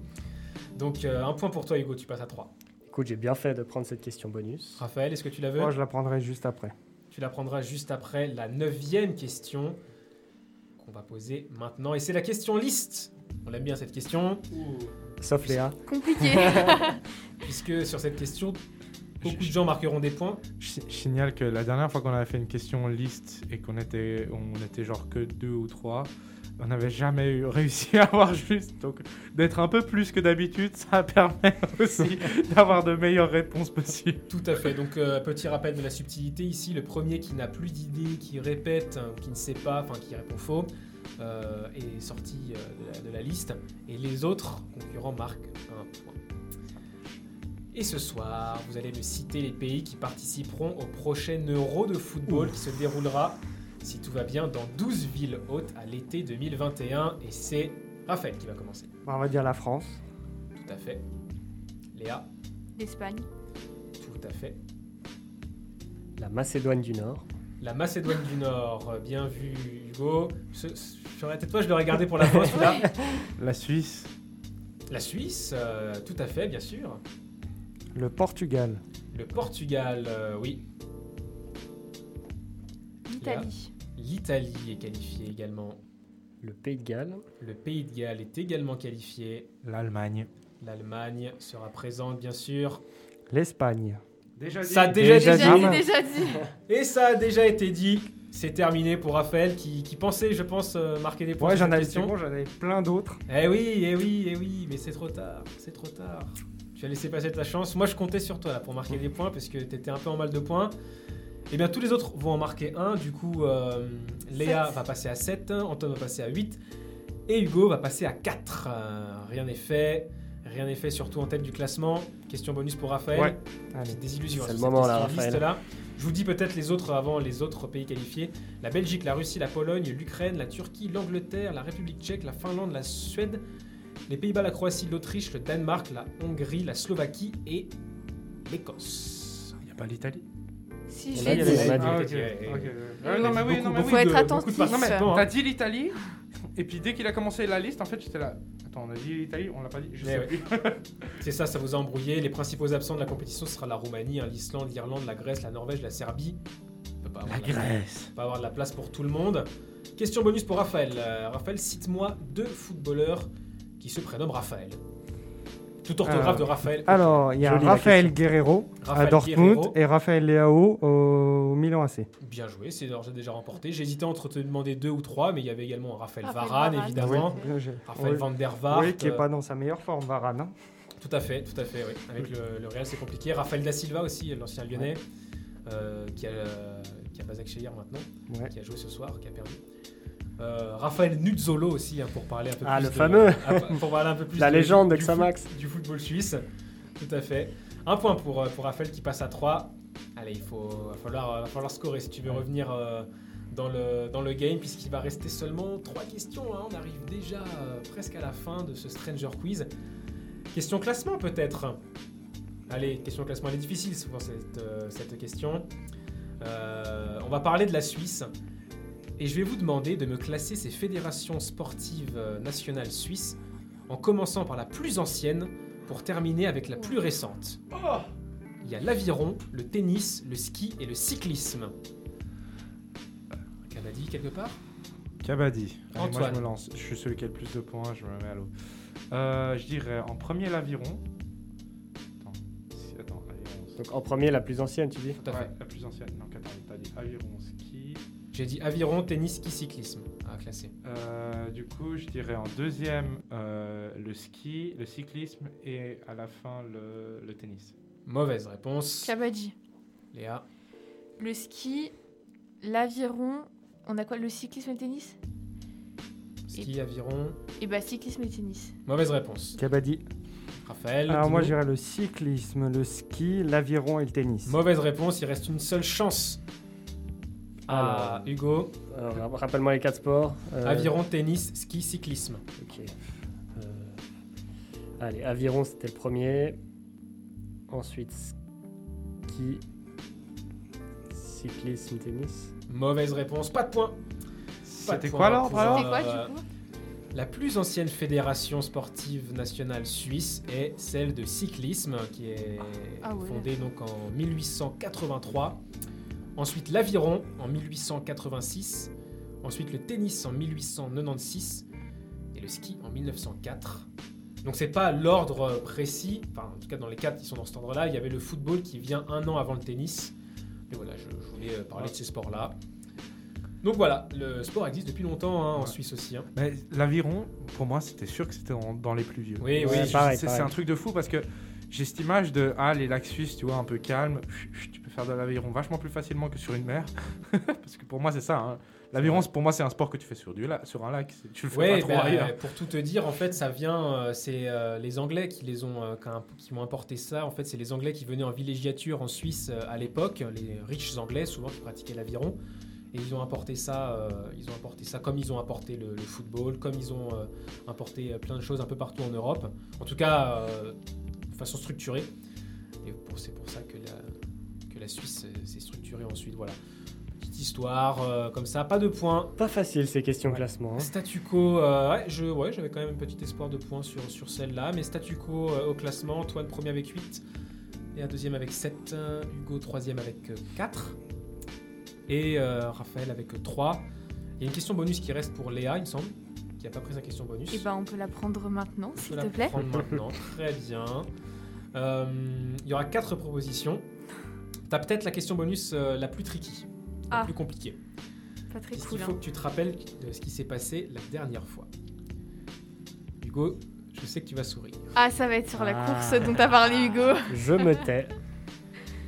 Donc euh, un point pour toi Hugo, tu passes à 3. Écoute, j'ai bien fait de prendre cette question bonus. Raphaël, est-ce que tu la veux? Moi, je la prendrai juste après. Tu la prendras juste après la neuvième question qu'on va poser maintenant. Et c'est la question liste. On aime bien cette question, Sauf Léa. Compliqué. puisque sur cette question, beaucoup de gens marqueront des points. Je je signale que la dernière fois qu'on avait fait une question liste et qu'on était, on était genre que deux ou trois, on n'avait jamais eu- réussi à avoir juste. Donc d'être un peu plus que d'habitude, ça permet aussi d'avoir de meilleures réponses possibles. Tout à fait. Donc, euh, petit rappel de la subtilité ici. Le premier qui n'a plus d'idée, qui répète, hein, qui ne sait pas, enfin qui répond faux, euh, est sorti euh, de, la, de la liste. Et les autres concurrents marquent un point. Et ce soir, vous allez me citer les pays qui participeront au prochain Euro de football qui se déroulera, si tout va bien, dans 12 villes hautes à l'été 2021. Et c'est Raphaël qui va commencer. On va dire la France. Tout à fait. Léa, L'Espagne. tout à fait. La Macédoine du Nord. La Macédoine du Nord, bien vu Hugo. La tête, toi, je le regardais pour la fois celui-là. La Suisse, La Suisse, euh, tout à fait, bien sûr. Le Portugal. Le Portugal, euh, oui. L'Italie. L'Italie est qualifiée également. Le Pays de Galles. Le Pays de Galles est également qualifié. l'Allemagne. L'Allemagne sera présente, bien sûr. L'Espagne. Déjà Ça a déjà, Déjà dit. dit, déjà dit. Et ça a déjà été dit. C'est terminé pour Raphaël qui, qui pensait, je pense, euh, marquer des points Ouais, avais, bon, j'en avais plein d'autres. Eh oui, eh oui, eh oui, mais c'est trop tard, c'est trop tard. Tu as laissé passer ta chance. Moi, je comptais sur toi là pour marquer des points parce que tu étais un peu en mal de points. Et bien, tous les autres vont en marquer un. Du coup, euh, Léa Sept. va passer à 7, Anton va passer à 8 et Hugo va passer à 4. Euh, rien n'est fait. Rien n'est fait, surtout en tête du classement. Question bonus pour Raphaël. Ouais. Allez. Petite désillusion. C'est hein, le sur moment, cette là, question Raphaël. Je vous dis peut-être les autres avant les autres pays qualifiés. La Belgique, la Russie, la Pologne, l'Ukraine, la Turquie, l'Angleterre, la République tchèque, la Finlande, la Suède, les Pays-Bas, la Croatie, l'Autriche, le Danemark, la Hongrie, la Slovaquie et l'Écosse. Il n'y a pas l'Italie? Si, On je l'ai dit, on. Ah. Il y a non, mais oui, beaucoup- non, mais beaucoup oui. Faut être attentif. t'as dit l'Italie, et puis dès qu'il a commencé la liste, en fait, j'étais là. Attends, on a dit l'Italie, on l'a pas dit, je Eh sais ouais. plus. C'est ça, ça vous a embrouillé. Les principaux absents de la compétition, ce sera la Roumanie, hein, l'Islande, l'Irlande, la Grèce, la Norvège, la Serbie. On peut pas avoir la- Grèce. pas avoir de la place pour tout le monde. Question bonus pour Raphaël. Euh, Raphaël, cite-moi deux footballeurs qui se prénomment Raphaël. Tout orthographe Euh, de Raphaël. Alors, il y a Jolie, la Raphaël Guerrero Raphaël à Dortmund Guerrero. et Raphaël Leao au Milan AC. Bien joué, c'est alors, j'ai déjà remporté. J'hésitais entre te demander deux ou trois, mais il y avait également un Raphaël, Raphaël Varane, Varane. évidemment. Oui, Raphaël oui. Van der Vaart. Oui, qui est euh, pas dans sa meilleure forme, Varane. hein. Tout à fait, tout à fait, oui. Avec le, le Real, c'est compliqué. Raphaël Da Silva aussi, l'ancien lyonnais. euh, qui, a, qui a Bazak Shehir maintenant, Ouais. qui a joué ce soir, qui a perdu. Euh, Raphaël Nuzzolo aussi, hein, pour parler un peu Ah, plus le de- fameux. ah, pour parler un peu plus La de- légende de du Du football suisse, tout à fait. Un point pour, euh, pour Raphaël qui passe à 3. Allez, il faut, va, falloir, va falloir scorer si tu veux revenir euh, dans, le, dans le game, puisqu'il va rester seulement 3 questions. hein. On arrive déjà euh, presque à la fin de ce Stranger Quiz. Question classement peut-être Allez, question classement, elle est difficile souvent cette, euh, cette question. Euh, on va parler de la Suisse. Et je vais vous demander de me classer ces fédérations sportives euh, nationales suisses en commençant par la plus ancienne pour terminer avec la plus récente. Il y a l'aviron, le tennis, le ski et le cyclisme. Un Canadien quelque part? Kabaddi. Allez, moi, je me lance. Je suis celui qui a le plus de points, je me mets à l'eau. Euh, je dirais en premier l'aviron. Attends, si- attends, aviron. Donc en premier, la plus ancienne, tu dis? Tout à fait. Ouais, la plus ancienne. Donc attends, t'as dit aviron. J'ai dit aviron, tennis, ski, cyclisme à classer. Euh, du coup, je dirais en deuxième euh, le ski, le cyclisme et à la fin le, le tennis. Mauvaise réponse. Kabadji. Léa. Le ski, l'aviron. On a quoi Le cyclisme et le tennis? Ski, aviron. Et bah, cyclisme et tennis. Mauvaise réponse. Kabaddi. Raphaël. Alors moi, j'irais le cyclisme, le ski, l'aviron et le tennis. Mauvaise réponse, il reste une seule chance. Ah, Alors. Hugo. Rappelle-moi les quatre sports. Euh, Aviron, tennis, ski, cyclisme. Ok. Euh, Allez, aviron, c'était le premier. Ensuite, ski, cyclisme, tennis. Mauvaise réponse, pas de point. De C'était quoi l'ordre alors C'était quoi euh, du coup? La plus ancienne fédération sportive nationale suisse est celle de cyclisme, qui est Ah ouais. fondée donc en 1883. Ensuite l'aviron en 1886. Ensuite le tennis en 1896 et le ski en 1904. Donc c'est pas l'ordre précis, enfin en tout cas dans les quatre qui sont dans cet ordre-là, il y avait le football qui vient un an avant le tennis. Mais voilà, je, je voulais euh, parler de ces sports-là. Donc voilà, le sport existe depuis longtemps hein, en Ouais. Suisse aussi. hein. Mais l'aviron, pour moi, c'était sûr que c'était dans les plus vieux. Oui, oui, c'est pareil. c'est un truc de fou parce que j'ai cette image de ah les lacs suisses, tu vois, un peu calme. Faire de l'aviron vachement plus facilement que sur une mer. parce que pour moi, c'est ça. hein. L'aviron, pour moi, c'est un sport que tu fais sur, du la- sur un lac. Tu le fais Ouais, pas trop bah, ailleurs. pour tout te dire, en fait, ça vient, euh, c'est euh, les Anglais qui les ont, euh, qui ont- importé ça. En fait, c'est les Anglais qui venaient en villégiature en Suisse à l'époque, les riches Anglais souvent qui pratiquaient l'aviron, et ils ont importé ça, ils ont importé ça comme ils ont importé le, le football, comme ils ont importé plein de choses un peu partout en Europe. En tout cas, de façon structurée. Et c'est pour ça que la, que la Suisse s'est structurée ensuite. Voilà, petite histoire euh, comme ça, pas de points. Pas facile ces questions Ouais. classement. hein. Statu quo, euh, ouais, je, ouais, j'avais quand même un petit espoir de points sur, sur celle-là, mais statu quo euh, au classement, Antoine premier avec 8, et un deuxième avec 7, euh, Hugo troisième avec euh, 4, et euh, Raphaël avec euh, 3. Il y a une question bonus qui reste pour Léa, il me semble, qui n'a pas pris sa question bonus. Et bah, on peut la prendre maintenant, On peut s'il la te plaît. prendre maintenant, très bien. Euh, il y aura 4 propositions. T'as peut-être la question bonus euh, la plus tricky, la Ah. plus compliquée. Pas très cool. faut hein. que tu te rappelles de ce qui s'est passé la dernière fois. Hugo, je sais que tu vas sourire. Ah, ça va être sur la Ah. course dont t'as parlé, Hugo. Je me tais.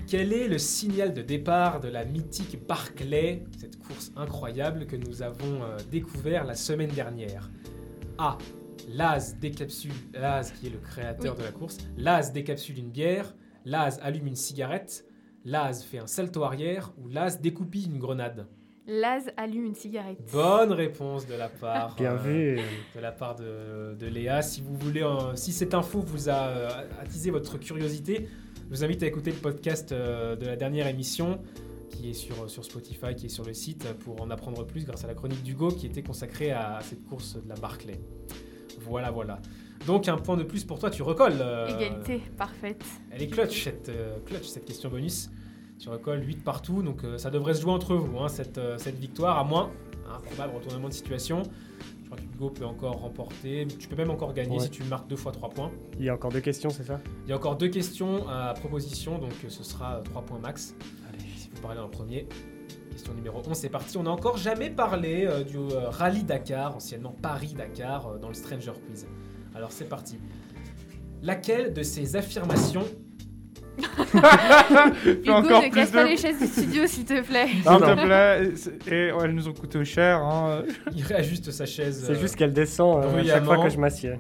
Quel est le signal de départ de la mythique Barclay, cette course incroyable que nous avons euh, découvert la semaine dernière? A. Laz décapsule, Laz qui est le créateur Oui. de la course, Laz décapsule une bière, Laz allume une cigarette, Laz fait un salto arrière ou Laz découpille une grenade. Laz allume une cigarette. Bonne réponse de la part. Bien euh, vu. de la part de, de Léa. Si vous voulez, euh, si cette info vous a euh, attisé votre curiosité, je vous invite à écouter le podcast euh, de la dernière émission qui est sur, sur Spotify, qui est sur le site pour en apprendre plus grâce à la chronique d'Hugo qui était consacrée à cette course de la Barclay. Voilà, voilà. Donc un point de plus pour toi, tu recolles. euh, Égalité, parfaite. Elle est clutch cette, euh, clutch, cette question bonus. Tu recolles 8 partout, donc euh, ça devrait se jouer entre vous, hein, cette, euh, cette victoire, à moins un probable retournement de situation. Je crois que Hugo peut encore remporter, tu peux même encore gagner Ouais. si tu marques deux fois 3 points. Il y a encore deux questions, c'est ça? Il y a encore deux questions à proposition, donc ce sera 3 points max. Allez. Si vous parlez en premier. Question numéro 11, c'est parti. On n'a encore jamais parlé euh, du euh, Rallye Dakar, anciennement Paris-Dakar, euh, dans le Stranger Quiz. Alors c'est parti. Laquelle de ces affirmations Hugo, encore ne plus casse pas de- les chaises du studio, s'il te plaît. S'il te plaît. c'est- Et ouais, elles nous ont coûté cher. Hein. Il réajuste sa chaise. C'est euh, juste qu'elle descend euh, à chaque bruyamment. fois que je m'assieds.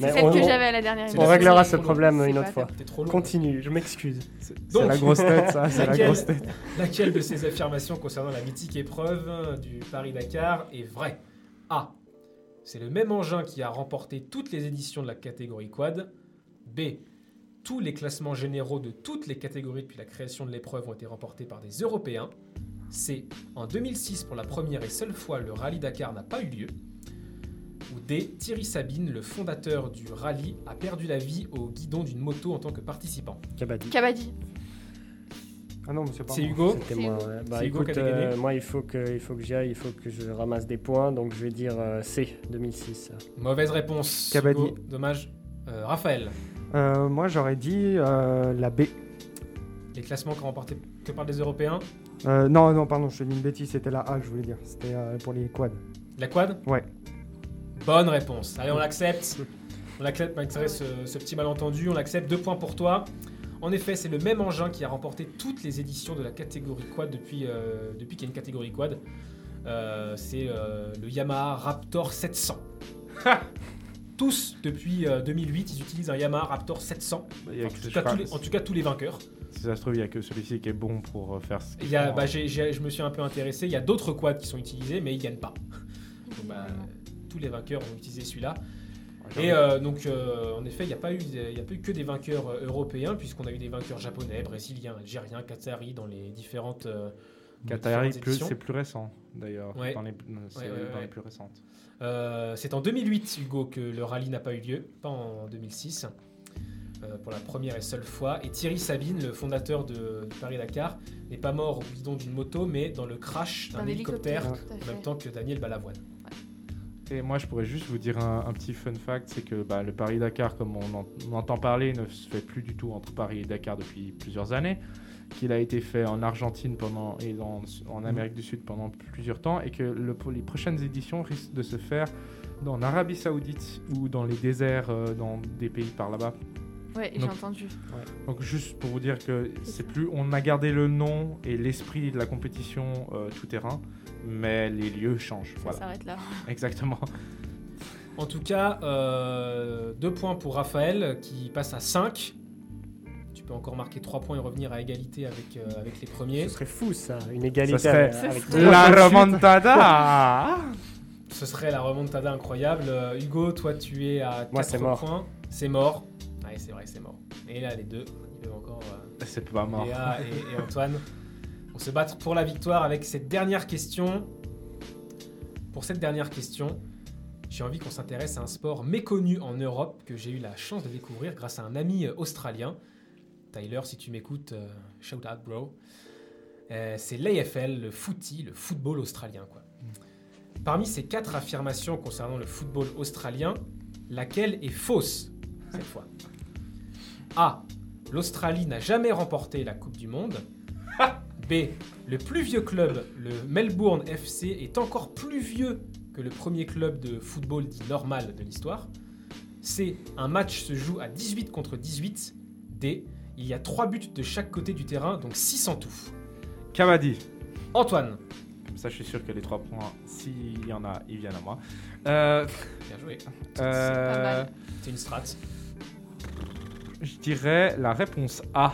C'est Mais celle on, que on- j'avais à la dernière C'est on émission. réglera c'est ce problème C'est une pas autre fois. top. T'es trop long. Continue, je m'excuse. C'est Donc, la grosse tête, ça. C'est la laquelle- grosse tête. Laquelle de ces affirmations concernant la mythique épreuve euh, du Paris-Dakar est vraie? A. C'est le même engin qui a remporté toutes les éditions de la catégorie quad. B. Tous les classements généraux de toutes les catégories depuis la création de l'épreuve ont été remportés par des Européens. C. En 2006, pour la première et seule fois, le rallye Dakar n'a pas eu lieu. Ou D. Thierry Sabine, le fondateur du rallye, a perdu la vie au guidon d'une moto en tant que participant. Kabaddi. Kabaddi. Ah non, mais c'est pas C'est moi. Hugo C'était C'est moi. Hugo. ouais. Bah C'est Hugo écoute, qui a dégainé. euh, moi il faut que il faut que j'y aille, il faut que je ramasse des points, donc je vais dire euh, C 2006. Mauvaise réponse. Hugo, Dommage. Euh, Raphaël, Euh, moi, j'aurais dit euh, la B. les classements qui ont remporté que par des Européens. Euh, non, non, pardon, je te dis une bêtise, c'était la A que je voulais dire. C'était euh, pour les quads. La quad? Ouais. Bonne réponse. Allez, on l'accepte. On accepte malgré ce, ce petit malentendu. On l'accepte. Deux points pour toi. En effet, c'est le même engin qui a remporté toutes les éditions de la catégorie quad depuis, euh, depuis qu'il y a une catégorie quad. Euh, c'est euh, le Yamaha Raptor 700. Tous, depuis euh, 2008, ils utilisent un Yamaha Raptor 700. Il y a En tout, cas, tous les, en tout cas, tous les vainqueurs. Si ça se trouve, il n'y a que celui-ci qui est bon pour faire ce Il y a, bah, font, j'ai- j'ai- je me suis un peu intéressé. Il y a d'autres quads qui sont utilisés, mais ils gagnent pas. Donc, bah, tous les vainqueurs ont utilisé celui-là. Et euh, donc, euh, en effet, il n'y a, pas eu des- il y a pas eu que des vainqueurs euh, européens, puisqu'on a eu des vainqueurs japonais, brésiliens, algériens, qataris dans les différentes. euh, Qatari, c'est plus récent d'ailleurs. Ouais. Dans, les, c'est ouais, dans ouais. les plus récentes. Euh, c'est en 2008, Hugo, que le rallye n'a pas eu lieu, pas en 2006, euh, pour la première et seule fois. Et Thierry Sabine, le fondateur de, du Paris-Dakar, n'est pas mort au guidon d'une moto, mais dans le crash d'un Un hélicoptère, en même temps que Daniel Balavoine. Et moi, je pourrais juste vous dire un, un petit fun fact, c'est que bah, le Paris-Dakar, comme on, en- on entend parler, ne se fait plus du tout entre Paris et Dakar depuis plusieurs années, qu'il a été fait en Argentine pendant, et en Amérique du Sud pendant plusieurs temps, et que le- les prochaines éditions risquent de se faire en Arabie Saoudite ou dans les déserts euh, dans des pays par là-bas. Ouais, j'ai Donc- entendu. Donc juste pour vous dire que c'est plus, on a gardé le nom et l'esprit de la compétition euh, tout terrain, mais les lieux changent. Ça Voilà, s'arrête là. exactement. En tout cas, euh, deux points pour Raphaël qui passe à 5. Tu peux encore marquer 3 points et revenir à égalité avec, euh, avec les premiers. Ce serait fou ça, une égalité Ça serait- avec, avec serait- La de suite. remontada Ce serait la remontada incroyable. Euh, Hugo, toi tu es à 4 Moi, c'est mort. points. C'est mort. C'est vrai, c'est mort. Et là, les deux, ils peuvent encore. euh, C'est pas mort. Léa et, et Antoine. On se battre pour la victoire avec cette dernière question. Pour cette dernière question, j'ai envie qu'on s'intéresse à un sport méconnu en Europe que j'ai eu la chance de découvrir grâce à un ami euh, australien. Tyler, si tu m'écoutes, euh, shout out bro. Euh, c'est l'AFL, le footy, le football australien. Quoi. Parmi ces quatre affirmations concernant le football australien, laquelle est fausse cette fois? A. L'Australie n'a jamais remporté la Coupe du Monde. B. Le plus vieux club, le Melbourne FC, est encore plus vieux que le premier club de football dit normal de l'histoire. C. Un match se joue à 18 contre 18. D. Il y a 3 buts de chaque côté du terrain, donc 6 en tout. Kabaddi. Antoine. Comme ça, je suis sûr que les trois points, s'il y en a, ils viennent à moi. Euh, Bien joué. euh, mal. C'est une strat. Je dirais la réponse A.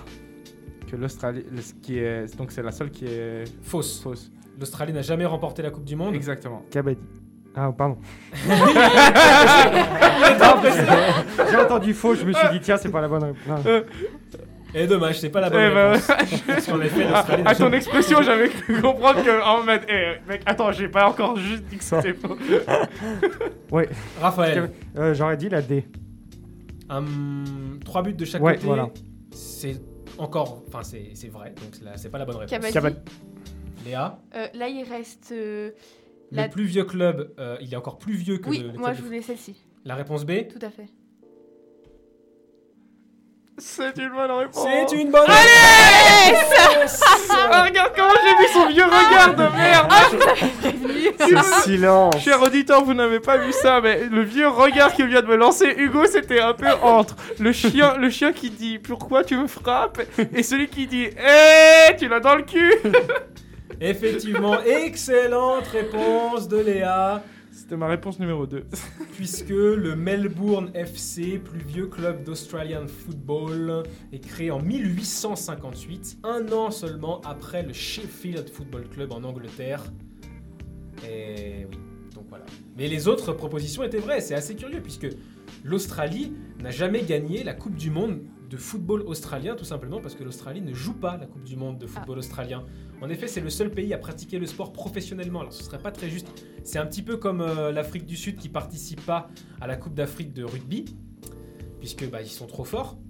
Que l'Australie, qui est, donc c'est la seule qui est Fausse. fausse. L'Australie n'a jamais remporté la Coupe du Monde. Exactement. Kabaddi. Ah, pardon. J'ai entendu faux, je me suis dit, tiens, c'est pas la bonne réponse. Non. Et dommage, c'est pas la bonne Eh ben, réponse. Parce qu'en effet, l'Australie n'a à ton expression, j'avais cru comprendre que en mode, eh, mec, attends, j'ai pas encore juste dit que c'était faux. Raphaël. Euh, J'aurais dit la D. Hum, trois buts de chaque Ouais, côté. voilà. C'est encore, enfin c'est c'est vrai, donc c'est pas la bonne réponse. Léa, Euh, là, il reste. euh, le La- plus vieux club, euh, il est encore plus vieux que Oui, le, le moi club je de- voulais celle-ci. La réponse B. Tout à fait. C'est une bonne réponse. C'est une bonne Ah, regarde comment j'ai vu son vieux regard de merde. Ce silence. Cher auditeur, vous n'avez pas vu ça, mais le vieux regard qu'il vient de me lancer, Hugo, c'était un peu entre le chien, le chien qui dit pourquoi tu me frappes? et celui qui dit hé, tu l'as dans le cul. Effectivement, excellente réponse de Léa, C'était ma réponse numéro 2. puisque le Melbourne FC, plus vieux club d'Australian Football, est créé en 1858, un an seulement après le Sheffield Football Club en Angleterre. Et oui, donc voilà. Mais les autres propositions étaient vraies, c'est assez curieux, puisque l'Australie n'a jamais gagné la Coupe du Monde de football australien, tout simplement parce que l'Australie ne joue pas la Coupe du Monde de football australien. En effet, c'est le seul pays à pratiquer le sport professionnellement. Alors, ce serait pas très juste. C'est un petit peu comme euh, l'Afrique du Sud qui participe pas à la Coupe d'Afrique de rugby, puisque bah, ils sont trop forts.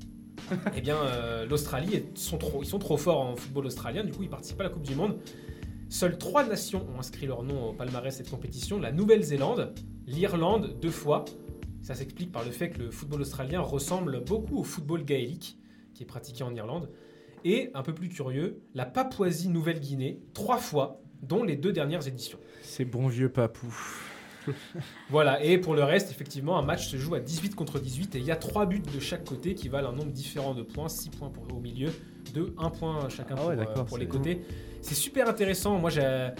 Eh bien, euh, l'Australie sont trop, ils sont trop forts en football australien. Du coup, ils participent pas à la Coupe du Monde. Seules trois nations ont inscrit leur nom au palmarès de cette compétition la Nouvelle-Zélande, l'Irlande deux fois. Ça s'explique par le fait que le football australien ressemble beaucoup au football gaélique qui est pratiqué en Irlande. Et, un peu plus curieux, la Papouasie-Nouvelle-Guinée, trois fois, dont les deux dernières éditions. C'est bon vieux papou. Voilà, et pour le reste, effectivement, un match se joue à 18 contre 18 et il y a trois buts de chaque côté qui valent un nombre différent de points, 6 points pour, au milieu, 2, 1 point chacun Ah pour, euh, pour les côtés. C'est super intéressant. Moi, j'ai-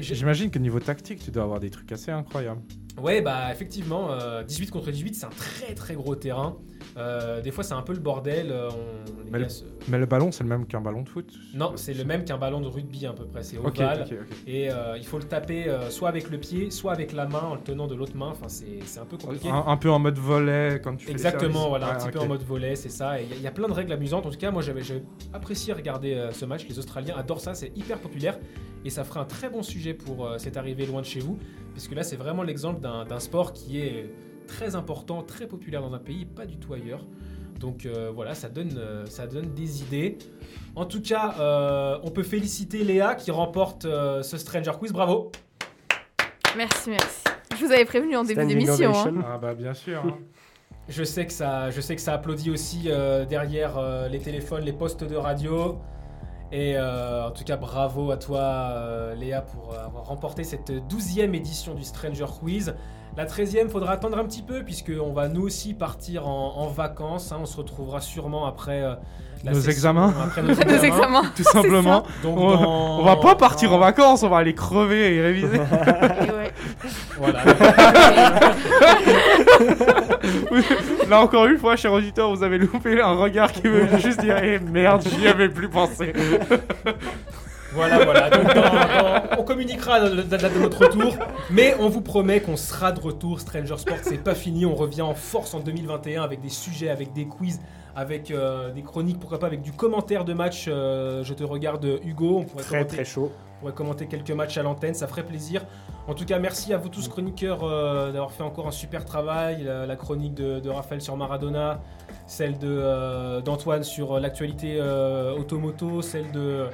J'imagine que niveau tactique, tu dois avoir des trucs assez incroyables. Ouais, bah effectivement, euh, 18 contre 18, c'est un très très gros terrain. Euh, des fois, c'est un peu le bordel. euh, on- les Mais gars se- Mais le ballon, c'est le même qu'un ballon de foot Non, c'est le même qu'un ballon de rugby à peu près. C'est Ok, ovale. ok, ok. Et euh, il faut le taper euh, soit avec le pied, soit avec la main en le tenant de l'autre main. Enfin, c'est c'est un peu compliqué. Un, un peu en mode volet quand tu fais les Exactement, services. voilà, un Ouais, petit peu ok. en mode volet, c'est ça. Et Il y, a- il y a plein de règles amusantes. En tout cas, moi, j'avais j'avais apprécié regarder euh, ce match. Les Australiens adorent ça, c'est hyper populaire. Et ça ferait un très bon sujet pour euh, cette arrivée loin de chez vous. Puisque là, c'est vraiment l'exemple d'un sport qui est très important, très populaire dans un pays, pas du tout ailleurs. Donc euh, voilà, ça donne, euh, ça donne des idées. En tout cas, euh, on peut féliciter Léa qui remporte euh, ce Stranger Quiz. Bravo! Merci, merci. Je vous avais prévenu en début d'émission. hein. Ah bah bien sûr. hein. Je sais que ça, je sais que ça applaudit aussi euh, derrière euh, les téléphones, les postes de radio. Et euh, en tout cas, bravo à toi, euh, Léa, pour euh, avoir remporté cette douzième édition du Stranger Quiz. La treizième, faudra attendre un petit peu, puisqu'on va nous aussi partir en, en vacances. hein. On se retrouvera sûrement après euh, la Nos session- examens. Après nos Nos examens. examens. Tout simplement. Donc, On, dans- on va pas partir en vacances, on va aller crever et réviser. Et ouais. Voilà. Là encore une fois, cher auditeur, vous avez loupé un regard qui veut juste dire Eh merde, j'y avais plus pensé. Voilà, voilà. Donc, dans- dans- on communiquera la date de notre retour, mais on vous promet qu'on sera de retour. Stranger Sport, c'est pas fini. On revient en force en 2021 avec des sujets, avec des quiz, avec euh, des chroniques, pourquoi pas avec du commentaire de match. euh, je te regarde, Hugo. On pourrait, Très commenter, très chaud. Pourrait commenter quelques matchs à l'antenne, ça ferait plaisir. En tout cas, merci à vous tous, chroniqueurs, euh, d'avoir fait encore un super travail. La, chronique de, Raphaël sur Maradona, celle euh, d'Antoine sur euh, l'actualité automoto, celle de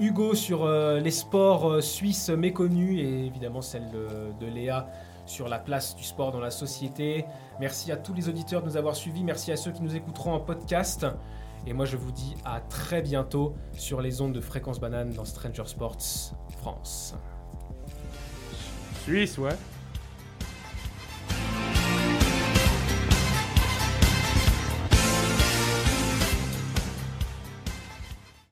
Hugo sur les sports suisses méconnus et évidemment celle de Léa sur la place du sport dans la société. Merci à tous les auditeurs de nous avoir suivis, merci à ceux qui nous écouteront en podcast. Et moi, je vous dis à très bientôt sur les ondes de Fréquence Banane dans Stranger Sports France. Suisse, ouais.